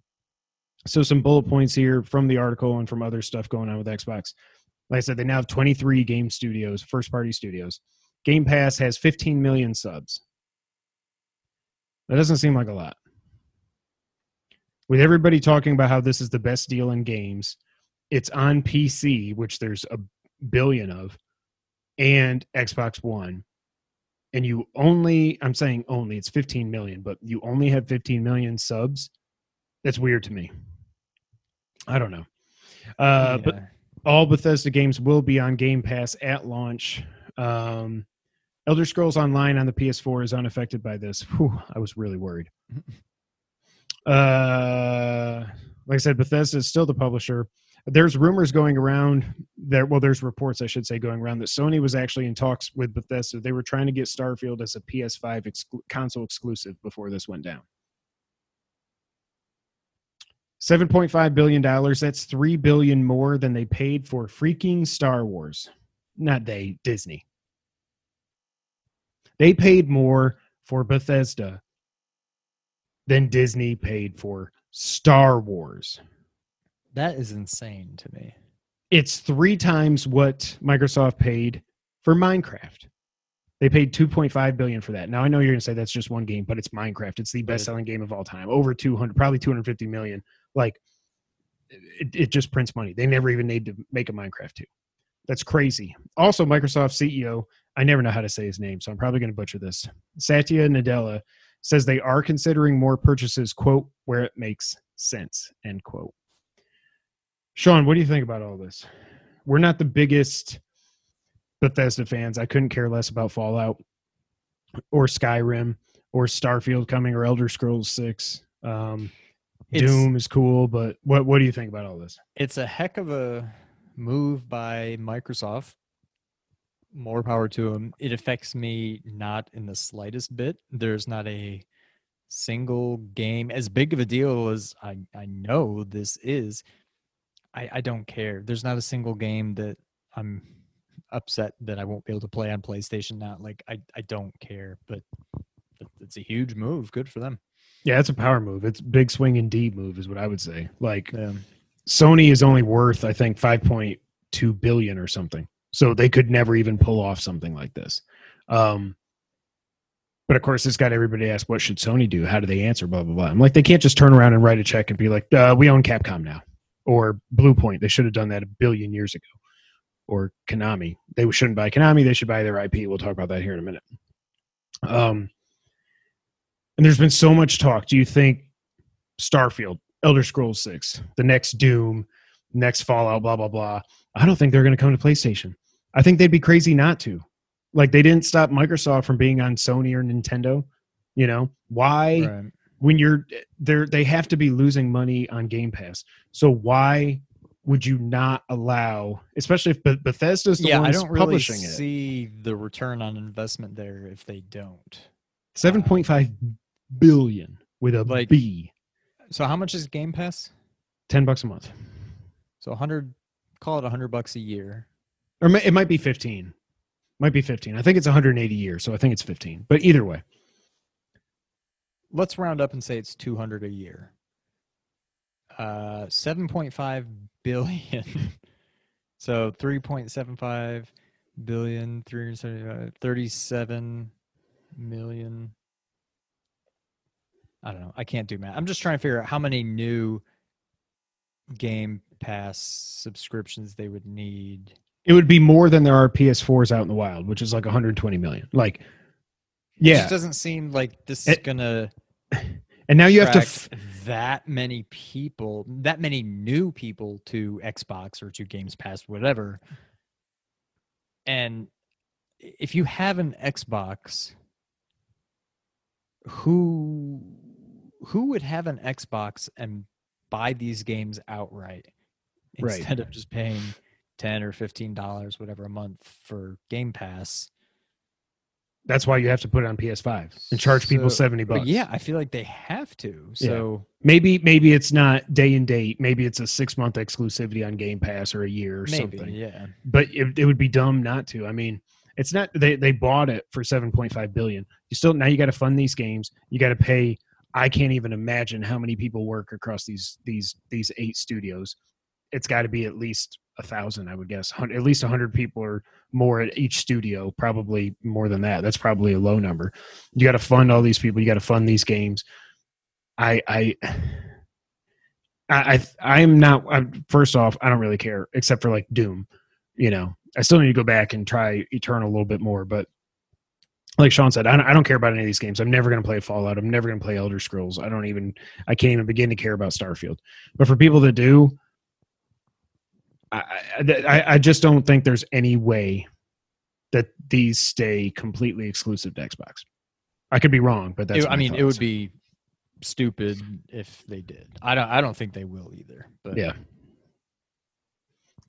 so some bullet points here from the article and from other stuff going on with Xbox. Like I said, they now have 23 game studios, first party studios. Game Pass has 15 million subs. That doesn't seem like a lot. With everybody talking about how this is the best deal in games, it's on PC, which there's a billion of, and Xbox One. And you only, I'm saying only, it's 15 million, but you only have 15 million subs. That's weird to me. I don't know. Uh, But all Bethesda games will be on Game Pass at launch. Um, Elder Scrolls Online on the PS4 is unaffected by this. Whew, I was really worried. Uh, like I said, Bethesda is still the publisher. There's rumors going around there. Well, there's reports, I should say, going around that Sony was actually in talks with Bethesda. They were trying to get Starfield as a PS5 exclu- console exclusive before this went down. $7.5 billion. That's 3 billion more than they paid for freaking Star Wars. Not they, Disney. They paid more for Bethesda than Disney paid for Star Wars. That is insane to me. It's three times what Microsoft paid for Minecraft. They paid 2.5 billion for that. Now I know you're going to say that's just one game, but it's Minecraft. It's the best-selling game of all time. Over 200, probably 250 million. Like it, it just prints money. They never even need to make a Minecraft 2. That's crazy. Also, Microsoft CEO, I never know how to say his name, so I'm probably going to butcher this. Satya Nadella says they are considering more purchases, quote, where it makes sense, end quote. Sean, what do you think about all this? We're not the biggest Bethesda fans. I couldn't care less about Fallout or Skyrim or Starfield coming or Elder Scrolls 6. Um, Doom is cool, but what what do you think about all this? It's a heck of a move by Microsoft. More power to them. It affects me not in the slightest bit. There's not a single game as big of a deal as I, I know this is. I, I don't care. There's not a single game that I'm upset that I won't be able to play on PlayStation now. Like I, I don't care, but it's a huge move. Good for them. Yeah, it's a power move. It's big swing and D move is what I would say. Like Yeah. Sony is only worth I think 5.2 billion or something. so they could never even pull off something like this. Um, but of course, it's got everybody ask, what should Sony do? How do they answer? Blah blah blah. I'm like, they can't just turn around and write a check and be like, uh, we own Capcom now, or Bluepoint. They should have done that a billion years ago, or Konami. They shouldn't buy Konami. They should buy their IP. We'll talk about that here in a minute. Um, and there's been so much talk. Do you think Starfield, Elder Scrolls Six, the next Doom, next Fallout, blah blah blah? I don't think they're going to come to PlayStation. I think they'd be crazy not to. Like they didn't stop Microsoft from being on Sony or Nintendo. You know why? Right. When you're there, they have to be losing money on Game Pass. So why would you not allow, especially if Beth- Bethesda's the Yeah, I don't really publishing it? see the return on investment there if they don't. Seven point five billion with a Like- B. So how much is Game Pass? Ten bucks a month, So 100 call it 100 bucks a year. or it might be fifteen. Might be fifteen. I think it's 180 a year, so I think it's fifteen. But either way, Let's round up and say it's 200 a year. Uh 7.5 billion. so 3.75 billion 375 37 million I don't know. I can't do math. I'm just trying to figure out how many new Game Pass subscriptions they would need. it would be more than there are PS4s out in the wild, which is like 120 million. Like, It yeah, just doesn't seem like this is gonna and now you have to. F- that many people, that many new people to Xbox or to Games Pass, whatever. And if you have an Xbox, who who would have an Xbox and buy these games outright Right. instead of just paying ten or fifteen dollars, whatever a month for Game Pass? that's why you have to put it on PS5 and charge people 70 bucks. Yeah, I feel like they have to. So maybe maybe it's not day and date. Maybe it's a six month exclusivity on Game Pass or a year or maybe, something. yeah. But it, it would be dumb not to. I mean, it's not they they bought it for 7.5 billion. You still now you got to fund these games. You got to pay. I can't even imagine how many people work across these these these eight studios. It's got to be at least a thousand, I would guess. At least a hundred people or more at each studio. Probably more than that. That's probably a low number. You got to fund all these people. You got to fund these games. I I I I I'm not. I'm, first off, I don't really care except for like Doom. You know, I still need to go back and try Eternal a little bit more, but like Sean said, I don't, I don't care about any of these games. I'm never going to play Fallout. I'm never going to play Elder Scrolls. I don't even. I can't even begin to care about Starfield. But for people that do, I I, I- just don't think there's any way that these stay completely exclusive to Xbox. I could be wrong, but that's. It- I mean, it would be stupid if they did. I don't. I don't think they will either. But Yeah.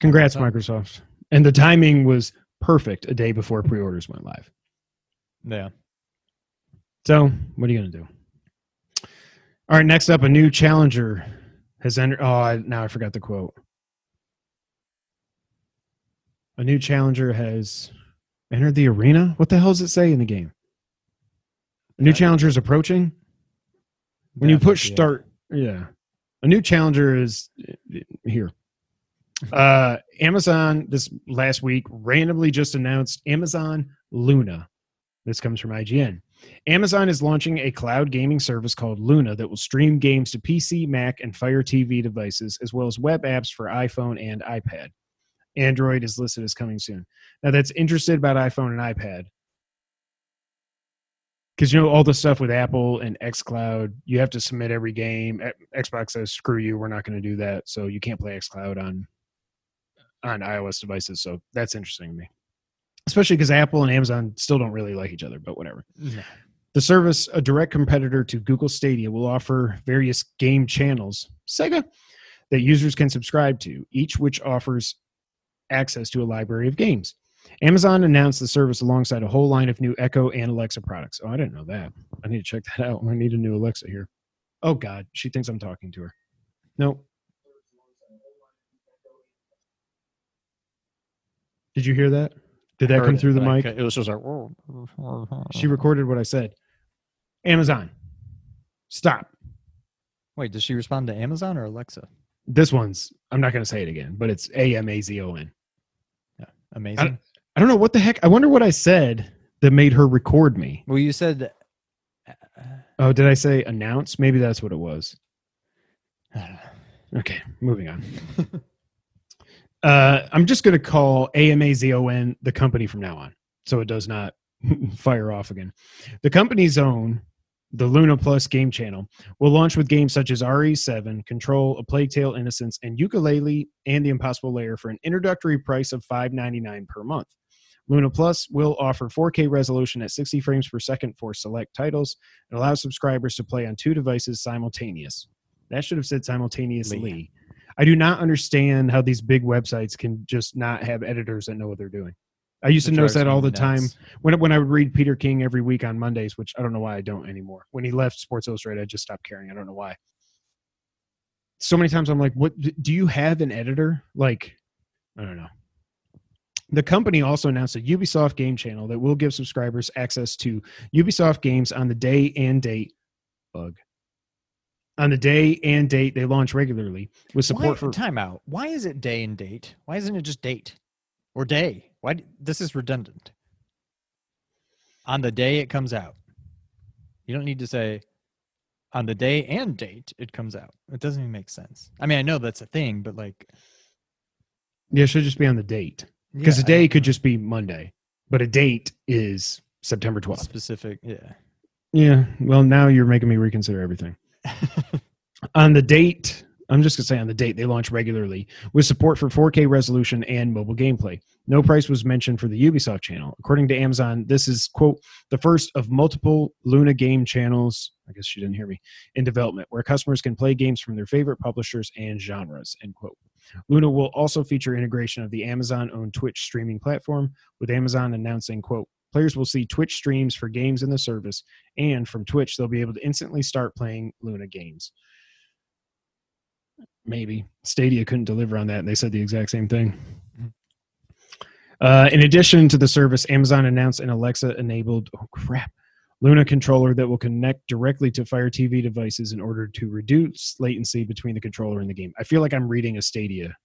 Congrats, Microsoft. And the timing was perfect a day before pre orders went live. Yeah. So, what are you going to do? All right, next up, a new challenger has entered. Oh, I, now I forgot the quote. A new challenger has entered the arena. What the hell does it say in the game? A new challenger is approaching. When you push start, yeah, a new challenger is here. Uh, Amazon this last week randomly just announced Amazon Luna. This comes from IGN. Amazon is launching a cloud gaming service called Luna that will stream games to PC, Mac, and Fire TV devices, as well as web apps for iPhone and iPad. Android is listed as coming soon. Now, that's interested about iPhone and iPad because you know all the stuff with Apple and XCloud, you have to submit every game. Xbox says, "Screw you, we're not going to do that." So you can't play XCloud on on iOS devices. So that's interesting to me, especially because Apple and Amazon still don't really like each other. But whatever. No. The service, a direct competitor to Google Stadia, will offer various game channels, Sega, that users can subscribe to, each which offers access to a library of games. Amazon announced the service alongside a whole line of new Echo and Alexa products. Oh, I didn't know that. I need to check that out. I need a new Alexa here. Oh, God. She thinks I'm talking to her. Nope. Did you hear that? Did that come it, through the but I mic? It was just like. She recorded what I said. Amazon, stop. Wait, does she respond to Amazon or Alexa? This one's, I'm not going to say it again, but it's A M A Z O N. Yeah. Amazing. I don't know what the heck. I wonder what I said that made her record me. well, you said. uh, Oh, did I say announce? Maybe that's what it was. I. Okay, moving on. uh, I'm just going to call AMAZON the company from now on, so it does not fire off again. The company's own, the Luna Plus game channel, will launch with games such as RE7, Control, A Plague Tale Innocence, and Yooka-Laylee and The Impossible Lair for an introductory price of $5.99 per month. Luna Plus will offer 4K resolution at 60 frames per second for select titles and allow subscribers to play on two devices simultaneous. That should have said simultaneously. I do not understand how these big websites can just not have editors that know what they're doing. I used to notice that all the time when when I would read Peter King every week on Mondays, which I don't know why I don't anymore. When he left Sports Illustrated, I just stopped caring. I don't know why. So many times I'm like, "What? Do you have an editor?" Like, I don't know. The company also announced a Ubisoft game channel that will give subscribers access to Ubisoft games on the day and date. Bug. On the day and date they launch regularly with support Why, for timeout. Why is it day and date? Why isn't it just date or day? Why this is redundant. On the day it comes out, you don't need to say on the day and date it comes out. It doesn't even make sense. I mean, I know that's a thing, but like Yeah, it should just be on the date. Because yeah, a I day could know. just be Monday, but a date is September 12th. specific. Yeah. Yeah. Well, now you're making me reconsider everything. on the date, I'm just going to say on the date, they launch regularly with support for 4K resolution and mobile gameplay. No price was mentioned for the Ubisoft channel. According to Amazon, this is, quote, the first of multiple Luna game channels. I guess she didn't hear me in development where customers can play games from their favorite publishers and genres, end quote. Luna will also feature integration of the Amazon owned Twitch streaming platform, with Amazon announcing, quote, players will see Twitch streams for games in the service, and from Twitch, they'll be able to instantly start playing Luna games. Maybe. Stadia couldn't deliver on that, and they said the exact same thing. Mhm. Uh, in addition to the service, Amazon announced an Alexa enabled, oh crap, Luna controller that will connect directly to Fire TV devices in order to reduce latency between the controller and the game. I feel like I'm reading a Stadia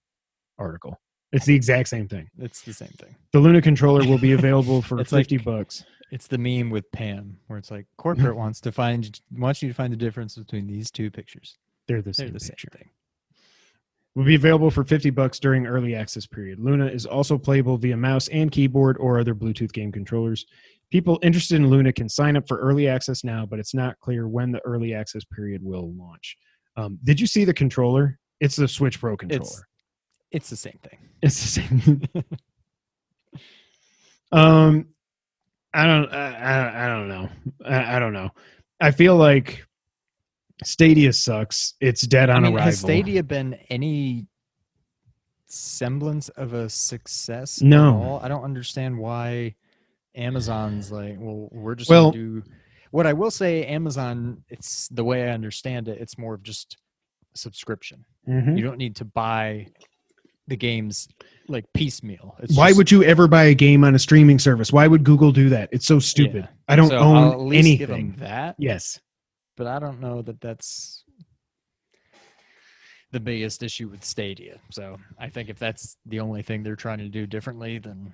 article. It's the exact same thing. It's the same thing. The Luna controller will be available for It's like- 50 bucks. It's the meme with Pam where it's like corporate wants to find wants you to find the difference between these two pictures. They're the They're same the same thing. Will be available for 50 bucks during early access period. Luna is also playable via mouse and keyboard or other Bluetooth game controllers. People interested in Luna can sign up for early access now, but it's not clear when the early access period will launch. Um, did you see the controller? It's the Switch Pro controller. It's the same thing. It's the same. um, I don't. I, I, don't know. I, I don't know. I feel like Stadia sucks. It's dead on I mean, arrival. has Stadia been any semblance of a success? at No. all? I don't understand why Amazon's like, well, we're just Well- do. What I will say, Amazon, it's the way I understand it. It's more of just subscription. Mhm. You don't need to buy the games like piecemeal. It's Why just- would you ever buy a game on a streaming service? Why would Google do that? It's so stupid. Yeah. I don't so own least give them anything. that, Yes. but I don't know that that's the biggest issue with Stadia. So I think if that's the only thing they're trying to do differently, then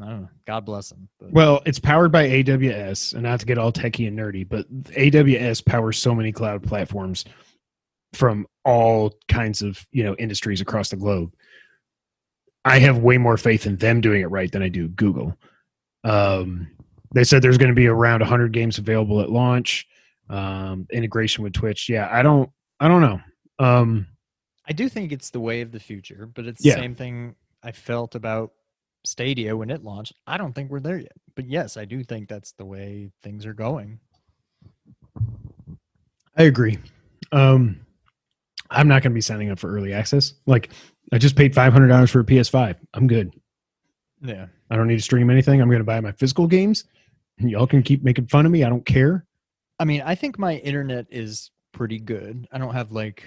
I don't know. God bless them. But Well, it's powered by AWS, and not to get all techie and nerdy, but AWS powers so many cloud platforms from all kinds of you know industries across the globe. I have way more faith in them doing it right than I do Google. Um, they said there's going to be around 100 games available at launch. Um, integration with Twitch. Yeah, I don't. I don't know. Um, I do think it's the way of the future, but it's Yeah. the same thing I felt about Stadia when it launched. I don't think we're there yet. But yes, I do think that's the way things are going. I agree. Um, I'm not going to be signing up for early access. Like, I just paid five hundred dollars for a PS5. I'm good. Yeah. I don't need to stream anything. I'm going to buy my physical games, and y'all can keep making fun of me. I don't care. I mean, I think my internet is pretty good. I don't have like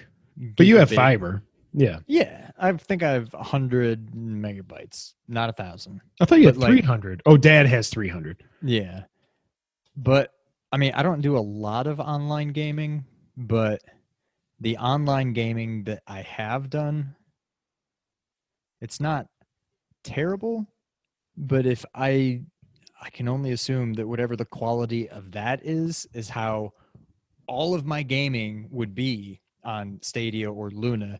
But you have fiber. Yeah, Yeah, I think I have 100 megabytes, not a thousand. I thought you had like- three hundred. Oh, Dad has three hundred. Yeah. But I mean, I don't do a lot of online gaming, but the online gaming that I have done, it's not terrible, but if I I can only assume that whatever the quality of that is is how all of my gaming would be on Stadia or Luna,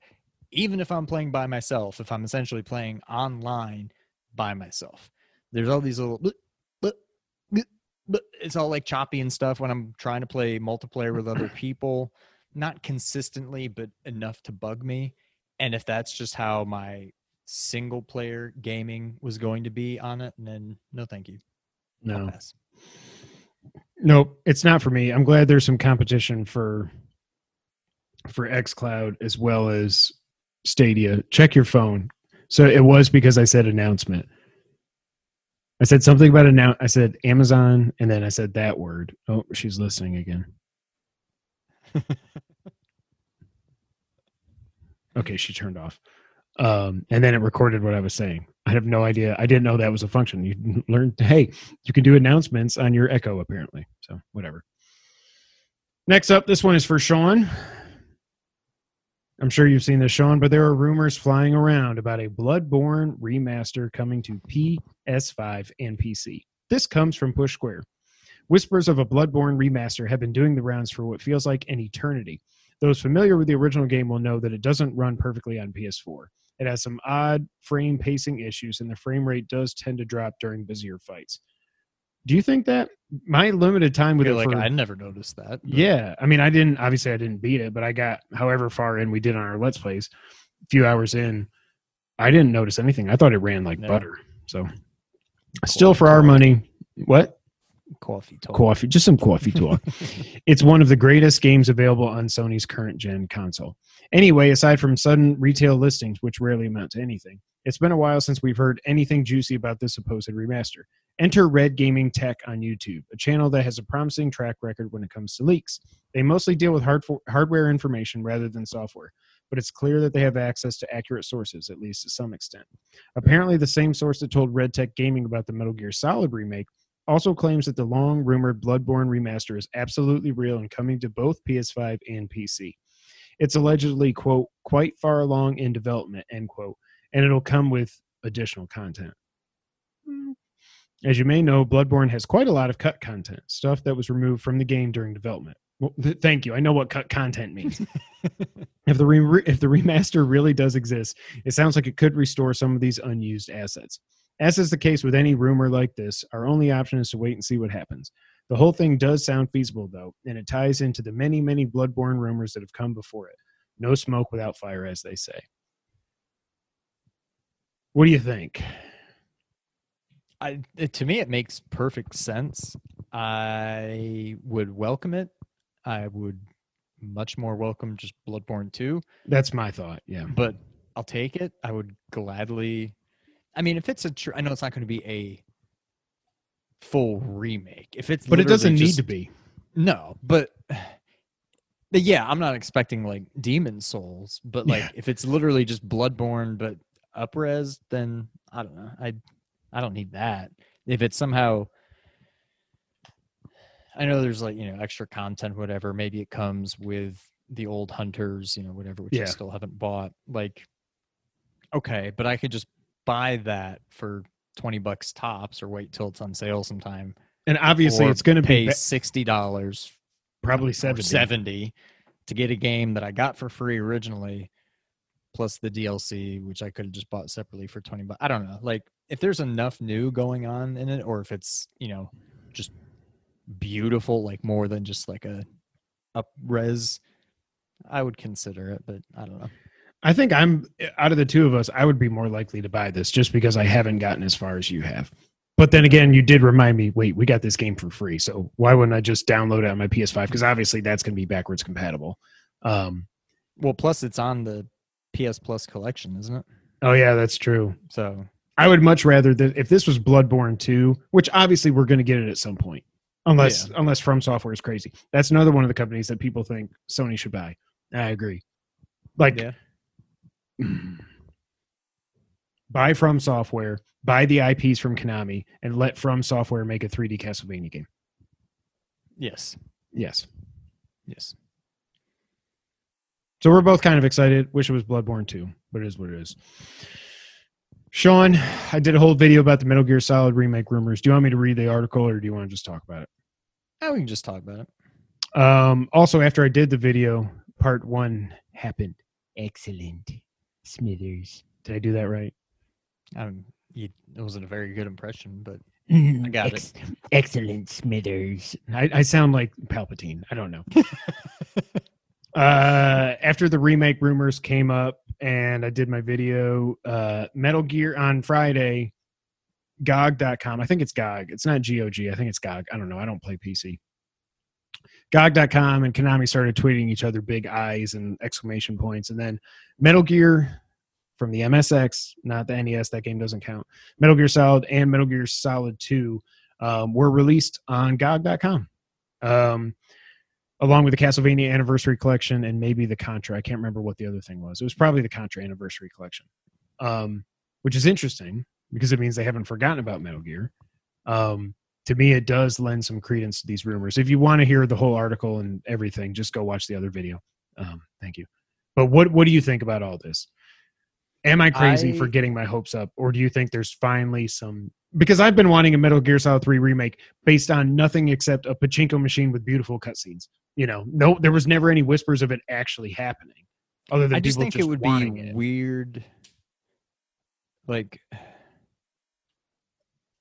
even if I'm playing by myself, if I'm essentially playing online by myself. There's all these little blip, blip, blip, blip. it's all like choppy and stuff when I'm trying to play multiplayer with other people, not consistently, but enough to bug me. And if that's just how my single player gaming was going to be on it, then no thank you. No, nope, it's not for me. I'm glad there's some competition for for XCloud as well as Stadia. Check your phone. So it was because I said announcement. I said something about announce. I said Amazon, and then I said that word. Oh, she's listening again. okay, she turned off. Um, and then it recorded what I was saying. I have no idea. I didn't know that was a function. You learned, hey, you can do announcements on your Echo, apparently. So whatever. Next up, this one is for Sean. I'm sure you've seen this, Sean, but there are rumors flying around about a Bloodborne remaster coming to PS5 and PC. This comes from Push Square. Whispers of a Bloodborne remaster have been doing the rounds for what feels like an eternity. Those familiar with the original game will know that it doesn't run perfectly on PS4. It has some odd frame pacing issues, and the frame rate does tend to drop during busier fights. Do you think that my limited time with You're it like for- I never noticed that. but- yeah, I mean, I didn't obviously I didn't beat it, but I got however far in we did on our let's plays, a few hours in, I didn't notice anything. I thought it ran like butter. So, still for our money, what coffee talk. coffee? Just some coffee talk. it's one of the greatest games available on Sony's current gen console. Anyway, aside from sudden retail listings, which rarely amount to anything, it's been a while since we've heard anything juicy about this supposed remaster. Enter Red Gaming Tech on YouTube, a channel that has a promising track record when it comes to leaks. They mostly deal with hard hardware information rather than software, but it's clear that they have access to accurate sources, at least to some extent. Apparently, the same source that told Red Tech Gaming about the Metal Gear Solid remake also claims that the long rumored Bloodborne remaster is absolutely real and coming to both PS5 and PC. It's allegedly, quote, quite far along in development, end quote, and it'll come with additional content. Hmm. As you may know, Bloodborne has quite a lot of cut content, stuff that was removed from the game during development. Well, th- thank you. I know what cut content means. if the re- if the remaster really does exist, it sounds like it could restore some of these unused assets. As is the case with any rumor like this, our only option is to wait and see what happens. The whole thing does sound feasible, though, and it ties into the many, many Bloodborne rumors that have come before it. No smoke without fire, as they say. What do you think? I, to me, it makes perfect sense. I would welcome it. I would much more welcome just Bloodborne 2, That's my thought. Yeah. but I'll take it. I would gladly. I mean, if it's a, tr- I know it's not going to be a full remake. If it's, But it doesn't literally need to be. No, but, but yeah, I'm not expecting like Demon Souls, but like Yeah. if it's literally just Bloodborne but upres, then I don't know. I I don't need that. If it's somehow I know there's like, you know, extra content, whatever. Maybe it comes with the old hunters, you know, whatever, which Yeah. I still haven't bought. Like, okay, but I could just buy that for 20 bucks tops or wait till it's on sale sometime. And obviously, it's going to pay be ba- $60 probably 70. 70 to get a game that I got for free originally, plus the DLC, which I could have just bought separately for 20 bucks. I don't know. Like, if there's enough new going on in it, or if it's, you know, just beautiful, like more than just like a up res, I would consider it, but I don't know. I think I'm out of the two of us, I would be more likely to buy this just because I haven't gotten as far as you have. But then again, you did remind me, wait, we got this game for free. So why wouldn't I just download it on my PS5? Because obviously that's going to be backwards compatible. Um, Well, plus it's on the PS Plus collection, isn't it? oh, yeah, that's true. So I would much rather that if this was Bloodborne 2, which obviously we're going to get it at some point, unless unless From Software is crazy. That's another one of the companies that people think Sony should buy. I agree. Like yeah, buy From Software, buy the IPs from Konami, and let From Software make a 3D Castlevania game. yes, Yes. yes. So we're both kind of excited. Wish it was Bloodborne 2, but it is what it is. Sean, I did a whole video about the Metal Gear Solid remake rumors. Do you want me to read the article or do you want to just talk about it? Oh, we can just talk about it. Um, also, after I did the video, part one happened. Excellent. Smithers. Did I do that right? Um, you, it wasn't a very good impression, but I got it. Excellent, Smithers. I, I sound like Palpatine. I don't know. uh, after the remake rumors came up and I did my video, uh, Metal Gear on Friday, GOG.com. I think it's GOG. It's not GOG. I think it's GOG. I don't know. I don't play PC. GOG.com and Konami started tweeting each other big eyes and exclamation points. And then Metal Gear from the MSX, not the NES, that game doesn't count. Metal Gear Solid and Metal Gear Solid 2 um, were released on GOG.com. Um, along with the Castlevania Anniversary Collection and maybe the Contra. I can't remember what the other thing was. It was probably the Contra Anniversary Collection, um, which is interesting because it means they haven't forgotten about Metal Gear. Um, to me, it does lend some credence to these rumors. If you want to hear the whole article and everything, just go watch the other video. Um, thank you. But what what do you think about all this? Am I crazy I- for getting my hopes up, or do you think there's finally some? Because I've been wanting a Metal Gear Solid 3 remake based on nothing except a pachinko machine with beautiful cutscenes. You know, no, there was never any whispers of it actually happening, other than I just think it would be it. weird. Like,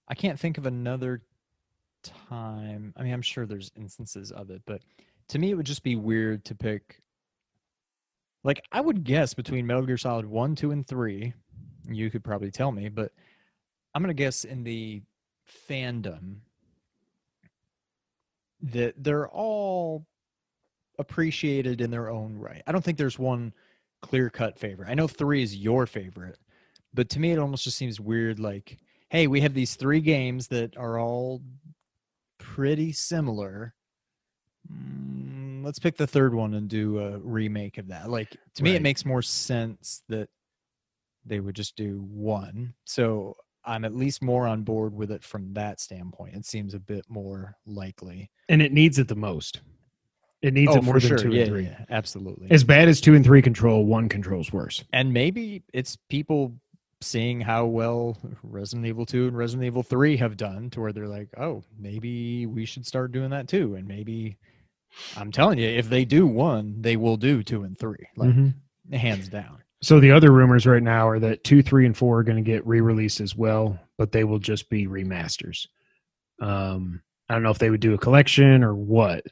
I can't think of another time. I mean, I'm sure there's instances of it, but to me, it would just be weird to pick. Like, I would guess between Metal Gear Solid 1, 2, and 3, you could probably tell me, but I'm going to guess in the fandom that they're all appreciated in their own right. I don't think there's one clear cut favorite. I know three is your favorite, but to me, it almost just seems weird. Like, hey, we have these three games that are all pretty similar. Mm, let's pick the third one and do a remake of that. Like, to me, it makes more sense that they would just do one. So I'm at least more on board with it from that standpoint. It seems a bit more likely. and it needs it the most. It needs it more than two yeah, and three. yeah, absolutely. As bad as two and three control, one controls worse. and maybe it's people seeing how well Resident Evil 2 and Resident Evil 3 have done to where they're like, oh, maybe we should start doing that too. And maybe I'm telling you, if they do one, they will do two and three, like Mhm. hands down. So the other rumors right now are that two, three, and four are going to get re-released as well, but they will just be remasters. Um, I don't know if they would do a collection or what,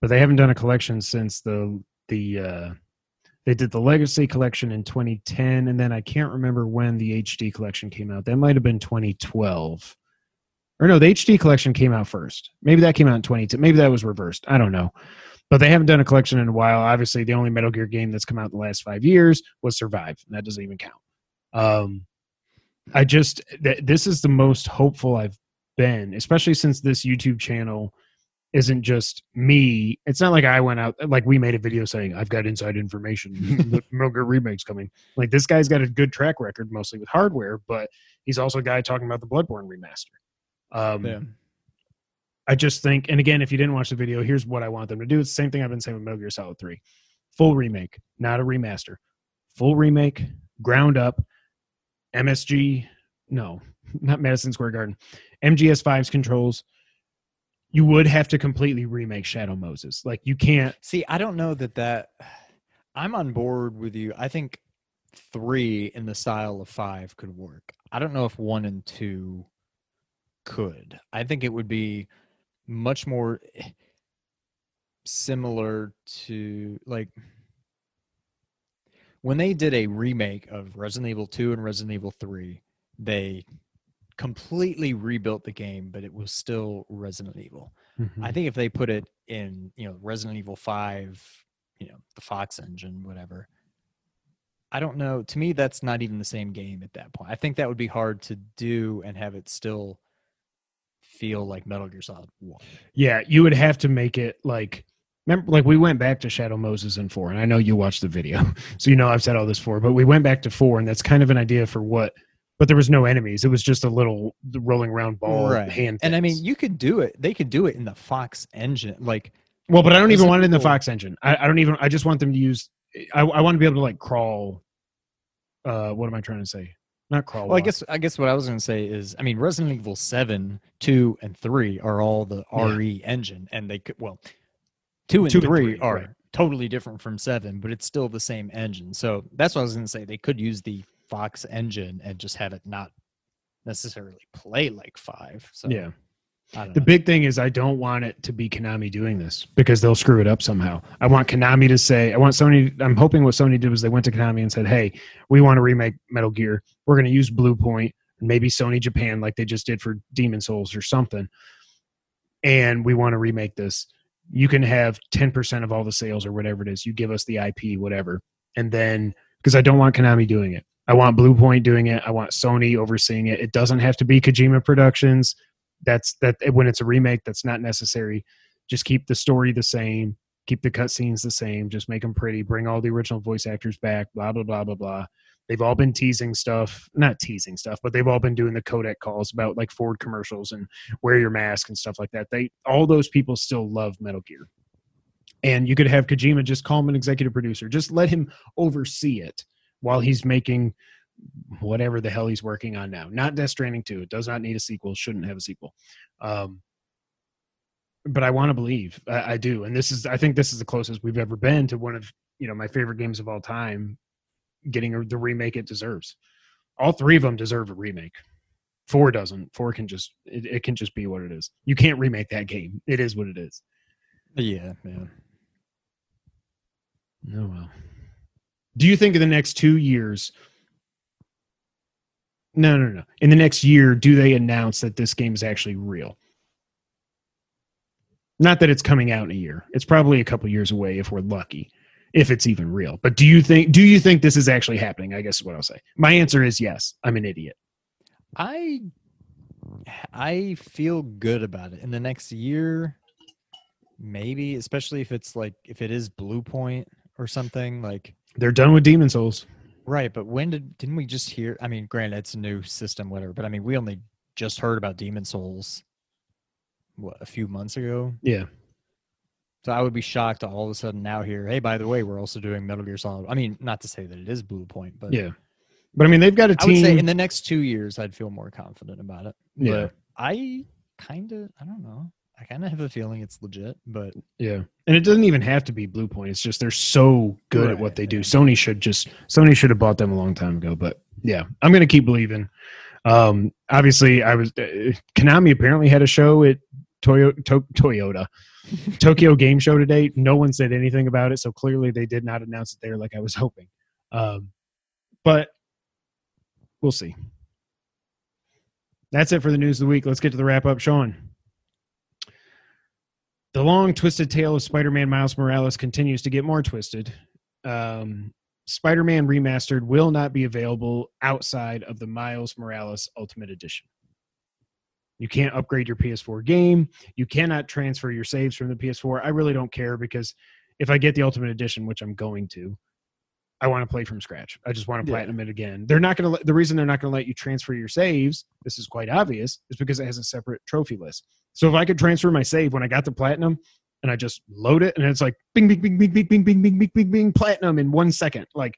but they haven't done a collection since the the uh, they did the Legacy collection in 2010, and then I can't remember when the HD collection came out. That might have been 2012, or no, the HD collection came out first. Maybe that came out in 2010. Maybe that was reversed. I don't know. But they haven't done a collection in a while. Obviously, the only Metal Gear game that's come out in the last five years was Survive, and that doesn't even count. Um, I just th- this is the most hopeful I've been, especially since this YouTube channel isn't just me. It's not like I went out like we made a video saying I've got inside information. the Metal Gear remake's coming. Like this guy's got a good track record, mostly with hardware, but he's also a guy talking about the Bloodborne remaster. Um, Yeah. I just think, and again, if you didn't watch the video, here's what I want them to do. It's the same thing I've been saying with Metal Gear Solid 3. Full remake, not a remaster. Full remake, ground up, MSG, no, not Madison Square Garden. MGS5's controls. You would have to completely remake Shadow Moses. Like you can't See, I don't know that that I'm on board with you. I think three in the style of five could work. I don't know if one and two could. I think it would be much more similar to like when they did a remake of Resident Evil 2 and Resident Evil 3, they completely rebuilt the game, but it was still Resident Evil. I mm-hmm. think if they put it in, you know, Resident Evil 5, you know, the Fox engine, whatever, I don't know. To me, that's not even the same game at that point. I think that would be hard to do and have it still feel like Metal Gear Solid 1. Yeah, you would have to make it like remember like we went back to Shadow Moses in 4 and I know you watched the video. So you know I've said all this before, but we went back to 4 and that's kind of an idea for what but there was no enemies. It was just a little rolling around ball hand. And I mean, you could do it. They could do it in the Fox engine. Like, well, but I don't even want it in the Fox engine. I, I don't even I just want them to use I, I want to be able to like crawl uh what am I trying to say? not crawl. Well, I guess I guess what I was going to say is, I mean, Resident Evil Seven, Two, and Three are all the Yeah. RE engine, and they could well, two and Two and three three, are right. totally different from Seven, but it's still the same engine. So that's what I was going to say. They could use the Fox engine and just have it not necessarily play like Five. So yeah. The know. big thing is I don't want it to be Konami doing this because they'll screw it up somehow. I want Konami to say, I want Sony, I'm hoping what Sony did was they went to Konami and said, hey, we want to remake Metal Gear. We're going to use Bluepoint, maybe Sony Japan, like they just did for Demon Souls or something. And we want to remake this. You can have 10% of all the sales or whatever it is. You give us the IP, whatever. And then, because I don't want Konami doing it. I want Bluepoint doing it. I want Sony overseeing it. It doesn't have to be Kojima Productions. That's that when it's a remake that's not necessary. Just keep the story the same keep the cutscenes the same just make them pretty bring all the original voice actors back blah blah blah blah blah. They've all been teasing stuff not teasing stuff but they've all been doing the codec calls about like ford commercials and wear your mask and stuff like that. They all those people still love metal gear. And you could have kojima just call him an executive producer. Just let him oversee it while he's making whatever the hell he's working on now. Not Death Stranding 2. It does not need a sequel. Shouldn't have a sequel. Um, but I want to believe. I, I do. And this is, I think this is the closest we've ever been to one of, you know, my favorite games of all time getting a, the remake it deserves. All three of them deserve a remake. Four doesn't. Four can just, it, it can just be what it is. You can't remake that game. It is what it is. yeah, man. Oh, well. Do you think in the next two years, no, no, no. In the next year, do they announce that this game is actually real? Not that it's coming out in a year. It's probably a couple years away if we're lucky, if it's even real. But do you think do you think this is actually happening? I guess is what I'll say. My answer is yes. I'm an idiot. I I feel good about it. In the next year, maybe, especially if it's like if it is Bluepoint or something like They're done with Demon Souls. right. But when did didn't we just hear? I mean, granted, it's a new system, whatever. But I mean, we only just heard about Demon Souls what a few months ago. Yeah. So I would be shocked to all of a sudden now hear, hey, by the way, we're also doing Metal Gear Solid. I mean, not to say that it is Bluepoint, but Yeah. But I mean they've got a I would team. say in the next two years, I'd feel more confident about it. yeah. But I kind of, I don't know. I kind of have a feeling it's legit, but Yeah. And it doesn't even have to be Bluepoint. It's just they're so good at what they do. yeah. Sony should just Sony should have bought them a long time ago, but yeah, I'm going to keep believing. Um obviously I was uh, Konami apparently had a show at Toyo, to, Toyota Tokyo Game Show today. No one said anything about it, so clearly they did not announce it there like I was hoping. Um but we'll see. That's it for the news of the week. Let's get to the wrap up, Sean. The long, twisted tale of Spider Man Miles Morales continues to get more twisted. Um, Spider Man Remastered will not be available outside of the Miles Morales Ultimate Edition. You can't upgrade your PS4 game. You cannot transfer your saves from the PS4. I really don't care because if I get the Ultimate Edition, which I'm going to, I want to play from scratch. I just want to Yeah. platinum it again. They're not going to. The reason they're not going to let you transfer your saves, this is quite obvious, is because it has a separate trophy list. So if I could transfer my save when I got the platinum, and I just load it, and it's like bing, bing, bing, bing, bing, bing, bing, bing, bing, bing, bing, platinum in one second. Like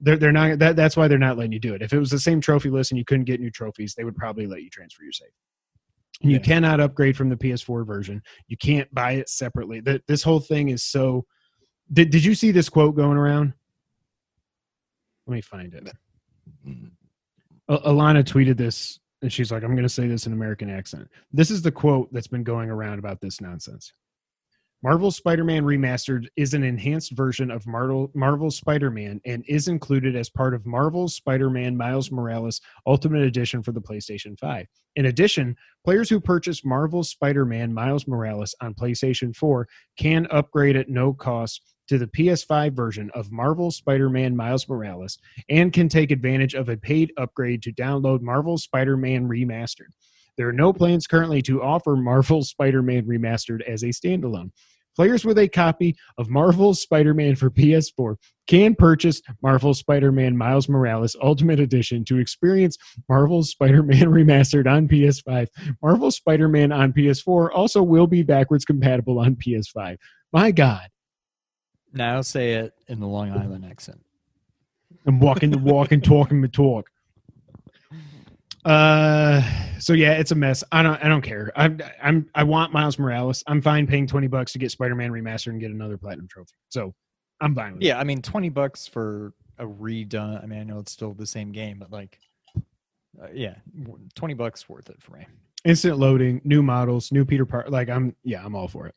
they're they're not. That, that's why they're not letting you do it. If it was the same trophy list and you couldn't get new trophies, they would probably let you transfer your save. You Yeah. cannot upgrade from the PS4 version. You can't buy it separately. Th- This whole thing is so. Did Did you see this quote going around? Let me find it. Mm. Alana tweeted this, and she's like, "I'm going to say this in American accent." This is the quote that's been going around about this nonsense. Marvel Spider-Man Remastered is an enhanced version of Marvel Marvel Spider-Man and is included as part of Marvel's Spider-Man Miles Morales Ultimate Edition for the PlayStation 5. In addition, players who purchase Marvel's Spider-Man Miles Morales on PlayStation 4 can upgrade at no cost to the PS5 version of Marvel Spider-Man Miles Morales and can take advantage of a paid upgrade to download Marvel Spider-Man Remastered. There are no plans currently to offer Marvel Spider-Man Remastered as a standalone. Players with a copy of Marvel's Spider-Man for PS4 can purchase Marvel Spider-Man Miles Morales Ultimate Edition to experience Marvel's Spider-Man Remastered on PS5. Marvel Spider-Man on PS4 also will be backwards compatible on PS5. My God, now say it in the Long Island accent. I'm walking the walk and talking the talk. Uh, so yeah, it's a mess. I don't, I don't care. I'm, I'm, I want Miles Morales. I'm fine paying twenty bucks to get Spider-Man remastered and get another platinum trophy. So I'm fine with it. Yeah, I mean, twenty bucks for a redone. I mean, I know it's still the same game, but like, uh, yeah, twenty bucks worth it for me. instant loading, new models, new Peter Parker. Like I'm, yeah, I'm all for it.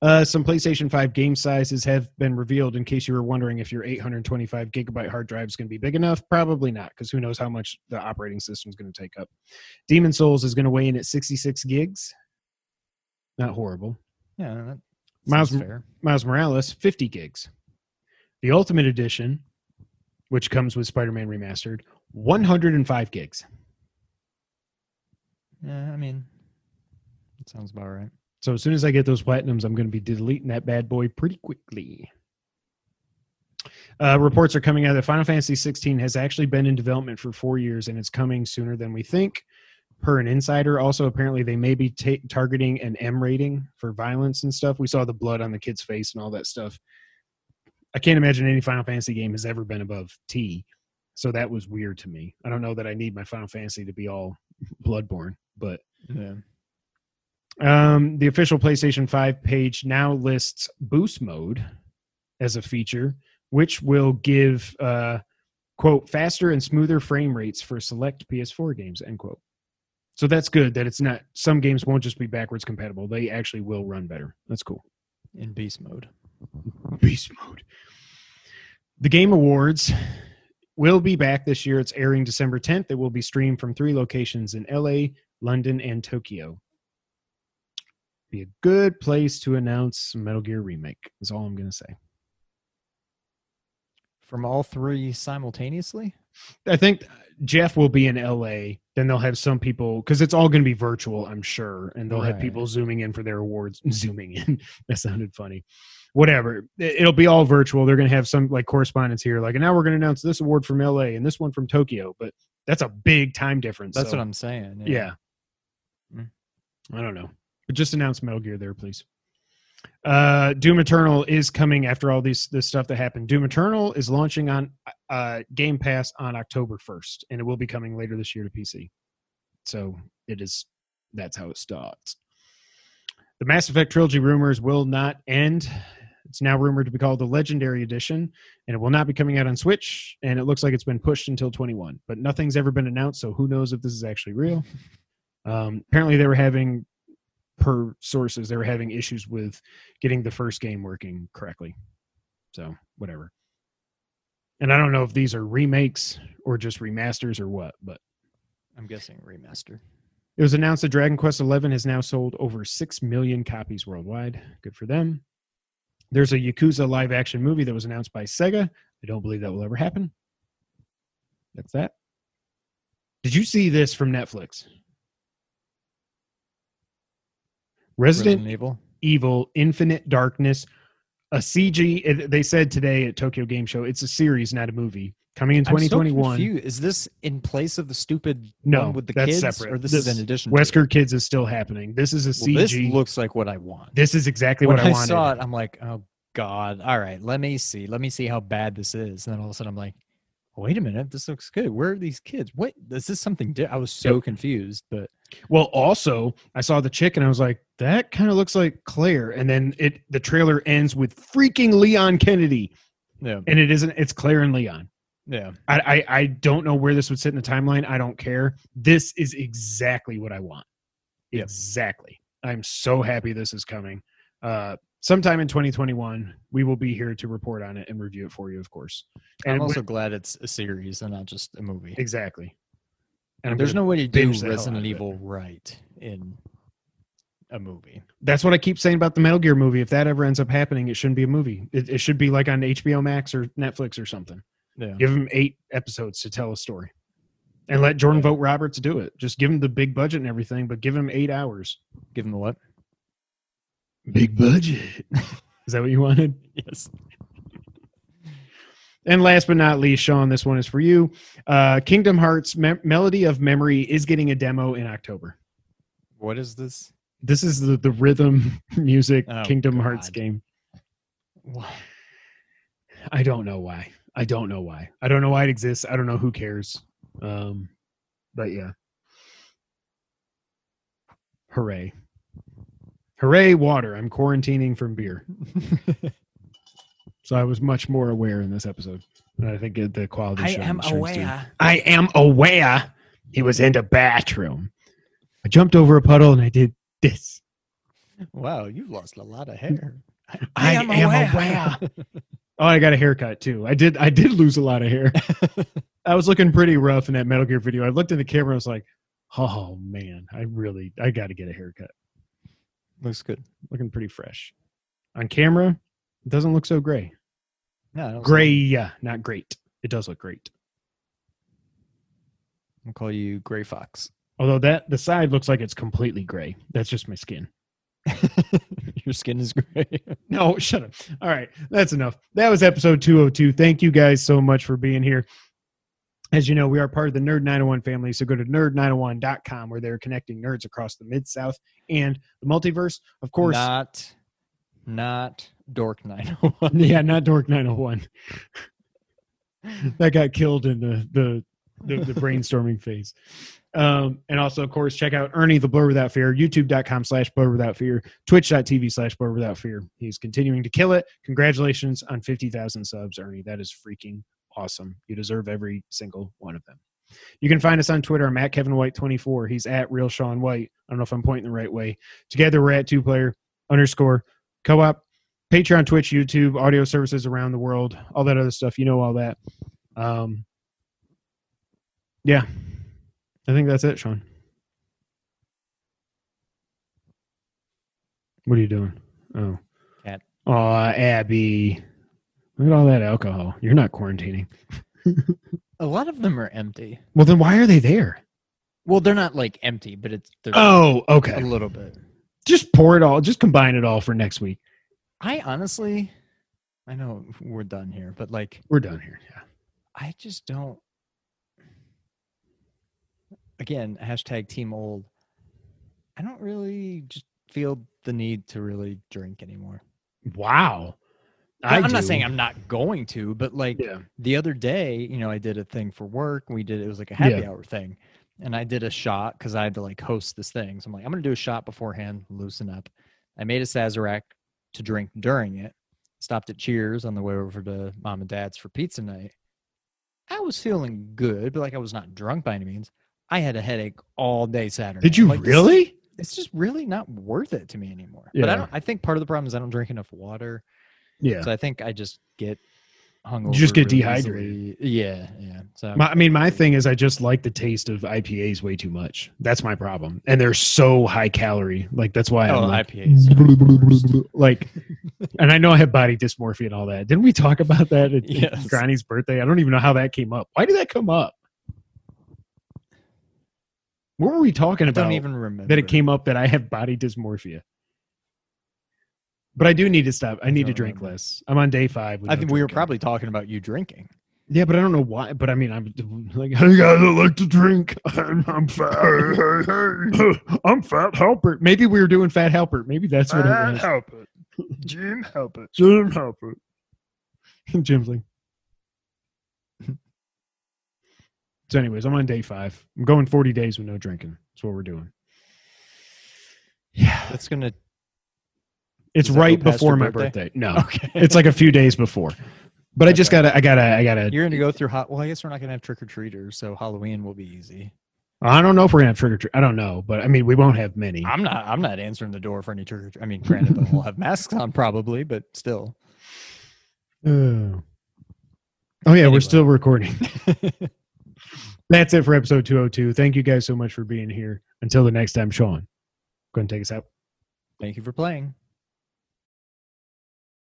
Uh, some PlayStation 5 game sizes have been revealed. In case you were wondering if your 825 gigabyte hard drive is going to be big enough, probably not, because who knows how much the operating system is going to take up. Demon Souls is going to weigh in at 66 gigs. Not horrible. Yeah, Miles fair. Miles Morales, 50 gigs. The Ultimate Edition, which comes with Spider Man Remastered, 105 gigs. Yeah, I mean, that sounds about right. So as soon as I get those platinums, I'm going to be deleting that bad boy pretty quickly. Uh, reports are coming out that Final Fantasy 16 has actually been in development for four years and it's coming sooner than we think, per an insider. Also, apparently, they may be ta- targeting an M rating for violence and stuff. We saw the blood on the kid's face and all that stuff. I can't imagine any Final Fantasy game has ever been above T. So that was weird to me. I don't know that I need my Final Fantasy to be all bloodborne, but Yeah. Um, the official PlayStation 5 page now lists boost mode as a feature, which will give, uh, quote, faster and smoother frame rates for select PS4 games, end quote. So that's good that it's not, some games won't just be backwards compatible. They actually will run better. That's cool. In beast mode. Beast mode. The Game Awards will be back this year. It's airing December 10th. It will be streamed from three locations in LA, London, and Tokyo. Be a good place to announce Metal Gear remake. Is all I'm going to say. From all three simultaneously? I think Jeff will be in LA. Then they'll have some people because it's all going to be virtual, I'm sure, and they'll have people zooming in for their awards. Zooming in, that sounded funny. Whatever, It- it'll be all virtual. They're going to have some like correspondence here, like, and now we're going to announce this award from LA and this one from Tokyo. But that's a big time difference. That's so, what I'm saying. Yeah. Mm. I don't know. But just announce Metal Gear there, please. Uh Doom Eternal is coming after all these this stuff that happened. Doom Eternal is launching on uh Game Pass on October 1st, and it will be coming later this year to PC. So it is that's how it starts. The Mass Effect trilogy rumors will not end. It's now rumored to be called the Legendary Edition, and it will not be coming out on Switch. And it looks like it's been pushed until 21, but nothing's ever been announced, so who knows if this is actually real. Um, apparently, they were having, per sources, they were having issues with getting the first game working correctly. So whatever. And I don't know if these are remakes or just remasters or what, but I'm guessing remaster. it was announced that Dragon Quest XI has now sold over 6 million copies worldwide. Good for them. There's a Yakuza live action movie that was announced by Sega. I don't believe that will ever happen. That's that. Did you see this from Netflix? Resident, Resident Evil. Evil Infinite Darkness, a CG. They said today at Tokyo Game Show, it's a series, not a movie, coming in I'm so 2021. Is this in place of the stupid No, one with the kids, separate. or this, This- is in addition? Wesker? Kids is still happening. This is a Well, this CG. looks like what I want. This is exactly when what I want I, wanted. saw it, I'm like, oh god. All right, let me see. Let me see how bad this is. And then all of a sudden, I'm like, wait a minute, this looks good. Where are these kids? What is this something? Di-? I was so Yep. confused, but Well, also, I saw the chick and I was like, that kind of looks like Claire. And then it the trailer ends with freaking Leon Kennedy, yeah, and it isn't. It's Claire and Leon. yeah. I, I I don't know where this would sit in the timeline. I don't care. This is exactly what I want. Yep. Exactly. I'm so happy this is coming. Uh, sometime in 2021, we will be here to report on it and review it for you, of course. I'm also when- glad it's a series and not just a movie. exactly. And There's no way to do binge the hell Resident. Evil right in a movie. That's what I keep saying about the Metal Gear movie. If that ever ends up happening, it shouldn't be a movie. It, it should be like on HBO Max or Netflix or something. Yeah. Give them eight episodes to tell a story, and let Jordan Vogt-Roberts do it. Just give him the big budget and everything, but give him eight hours. Give them the what? Big budget. Is that what you wanted? Yes. And last but not least, Sean, this one is for you. Uh, Kingdom Hearts Me- Melody of Memory is getting a demo in October. What is this? This is the, the rhythm music Oh, Kingdom Hearts God. game. I don't know why. I don't know why. I don't know why it exists. I don't know who cares. Um, But yeah. Hooray. Hooray, water. I'm quarantining from beer. So I was much more aware in this episode. And I think the quality I am shines through. aware. I am aware he was in the bathroom. I jumped over a puddle and I did this. Wow, you've lost a lot of hair. I am aware. Oh, I got a haircut too. I did I did lose a lot of hair. I was looking pretty rough in that Metal Gear video. I looked in the camera, I was like, oh man, I really I gotta get a haircut. Looks good. Looking pretty fresh. On camera, it doesn't look so gray. No, Gray, yeah, not great. It does look great. I'll call you Gray Fox. Although that the side looks like it's completely gray. That's just my skin. Your skin is gray. No, shut up. All right, that's enough. That was episode 202. Thank you guys so much for being here. As you know, we are part of the Nerd 901 family, so go to nerd901.com where they're connecting nerds across the Mid South and the multiverse. Of course, Not, not Dork 901. yeah, not Dork 901. that got killed in the the the, the brainstorming phase. Um, and also, of course, check out Ernie the Blur Without Fear, youtube.com slash blur without fear, twitch.tv slash blur without fear. He's continuing to kill it. Congratulations on 50,000 subs, Ernie. That is freaking awesome. You deserve every single one of them. You can find us on Twitter. I'm at Kevin White 24. He's at Real Sean White. I don't know if I'm pointing the right way. Together, we're at two player underscore co op, Patreon, Twitch, YouTube, audio services around the world, all that other stuff. You know all that. Um, yeah, I think that's it, Sean. What are you doing? Oh, Cat. Oh, Abby, look at all that alcohol. You're not quarantining. A lot of them are empty. Well, then why are they there? Well, they're not like empty, but it's they're Oh, okay. a little bit. Just pour it all. Just combine it all for next week. I honestly, I know we're done here, but like, We're done here. Yeah. I just don't. Again, hashtag team old. I don't really just feel the need to really drink anymore. Wow. I am not saying I'm not going to, but like Yeah. the other day, you know, I did a thing for work. We did it was like a happy Yeah. hour thing, and I did a shot because I had to like host this thing. So I'm like, I'm gonna do a shot beforehand, loosen up. I made a Sazerac to drink during it. Stopped at Cheers on the way over to mom and dad's for pizza night. I was feeling good, but like I was not drunk by any means. I had a headache all day Saturday. Did you like, this- really? it's just really not worth it to me anymore. Yeah. But I don't. I think part of the problem is I don't drink enough water. Yeah. So I think I just get hungover. just get really dehydrated. easily. Yeah, yeah. So My, I mean, my thing is, I just like the taste of IPAs way too much. That's my problem, and they're so high calorie. Like that's why oh, I'm like, IPAs. like, and I know I have body dysmorphia and all that. Didn't we talk about that at, Yes. Granny's birthday? I don't even know how that came up. Why did that come up? What were we talking about? I about? don't even remember that it came up that I have body dysmorphia. But I do need to stop. I need to don't drink less. I'm on day five. I no think we were probably talking about you drinking. Yeah, but I don't know why. But I mean, I'm like, hey guys, I like to drink. I'm, I'm fat. I'm fat helper. Maybe we were doing fat helper. Maybe that's what it was. help it. Jim, help it. Jim helper. Jim's like. So, anyways, I'm on day five. I'm going 40 days with no drinking. That's what we're doing. Yeah, That's gonna. It's Does that go right before my birthday? birthday. No, Okay. it's like a few days before. But I just gotta, I gotta, I gotta. You're gonna go through hot. Well, I guess we're not gonna have trick or treaters, so Halloween will be easy. I don't know if we're gonna have trick or treat. I don't know, but I mean, we won't have many. I'm not. I'm not answering the door for any trick or treat. I mean, granted, we'll have masks on probably, but still. Oh. Oh yeah, Anyway. we're still recording. That's it for episode 202. Thank you guys so much for being here. Until the next time, Sean, go ahead and take us out. Thank you for playing.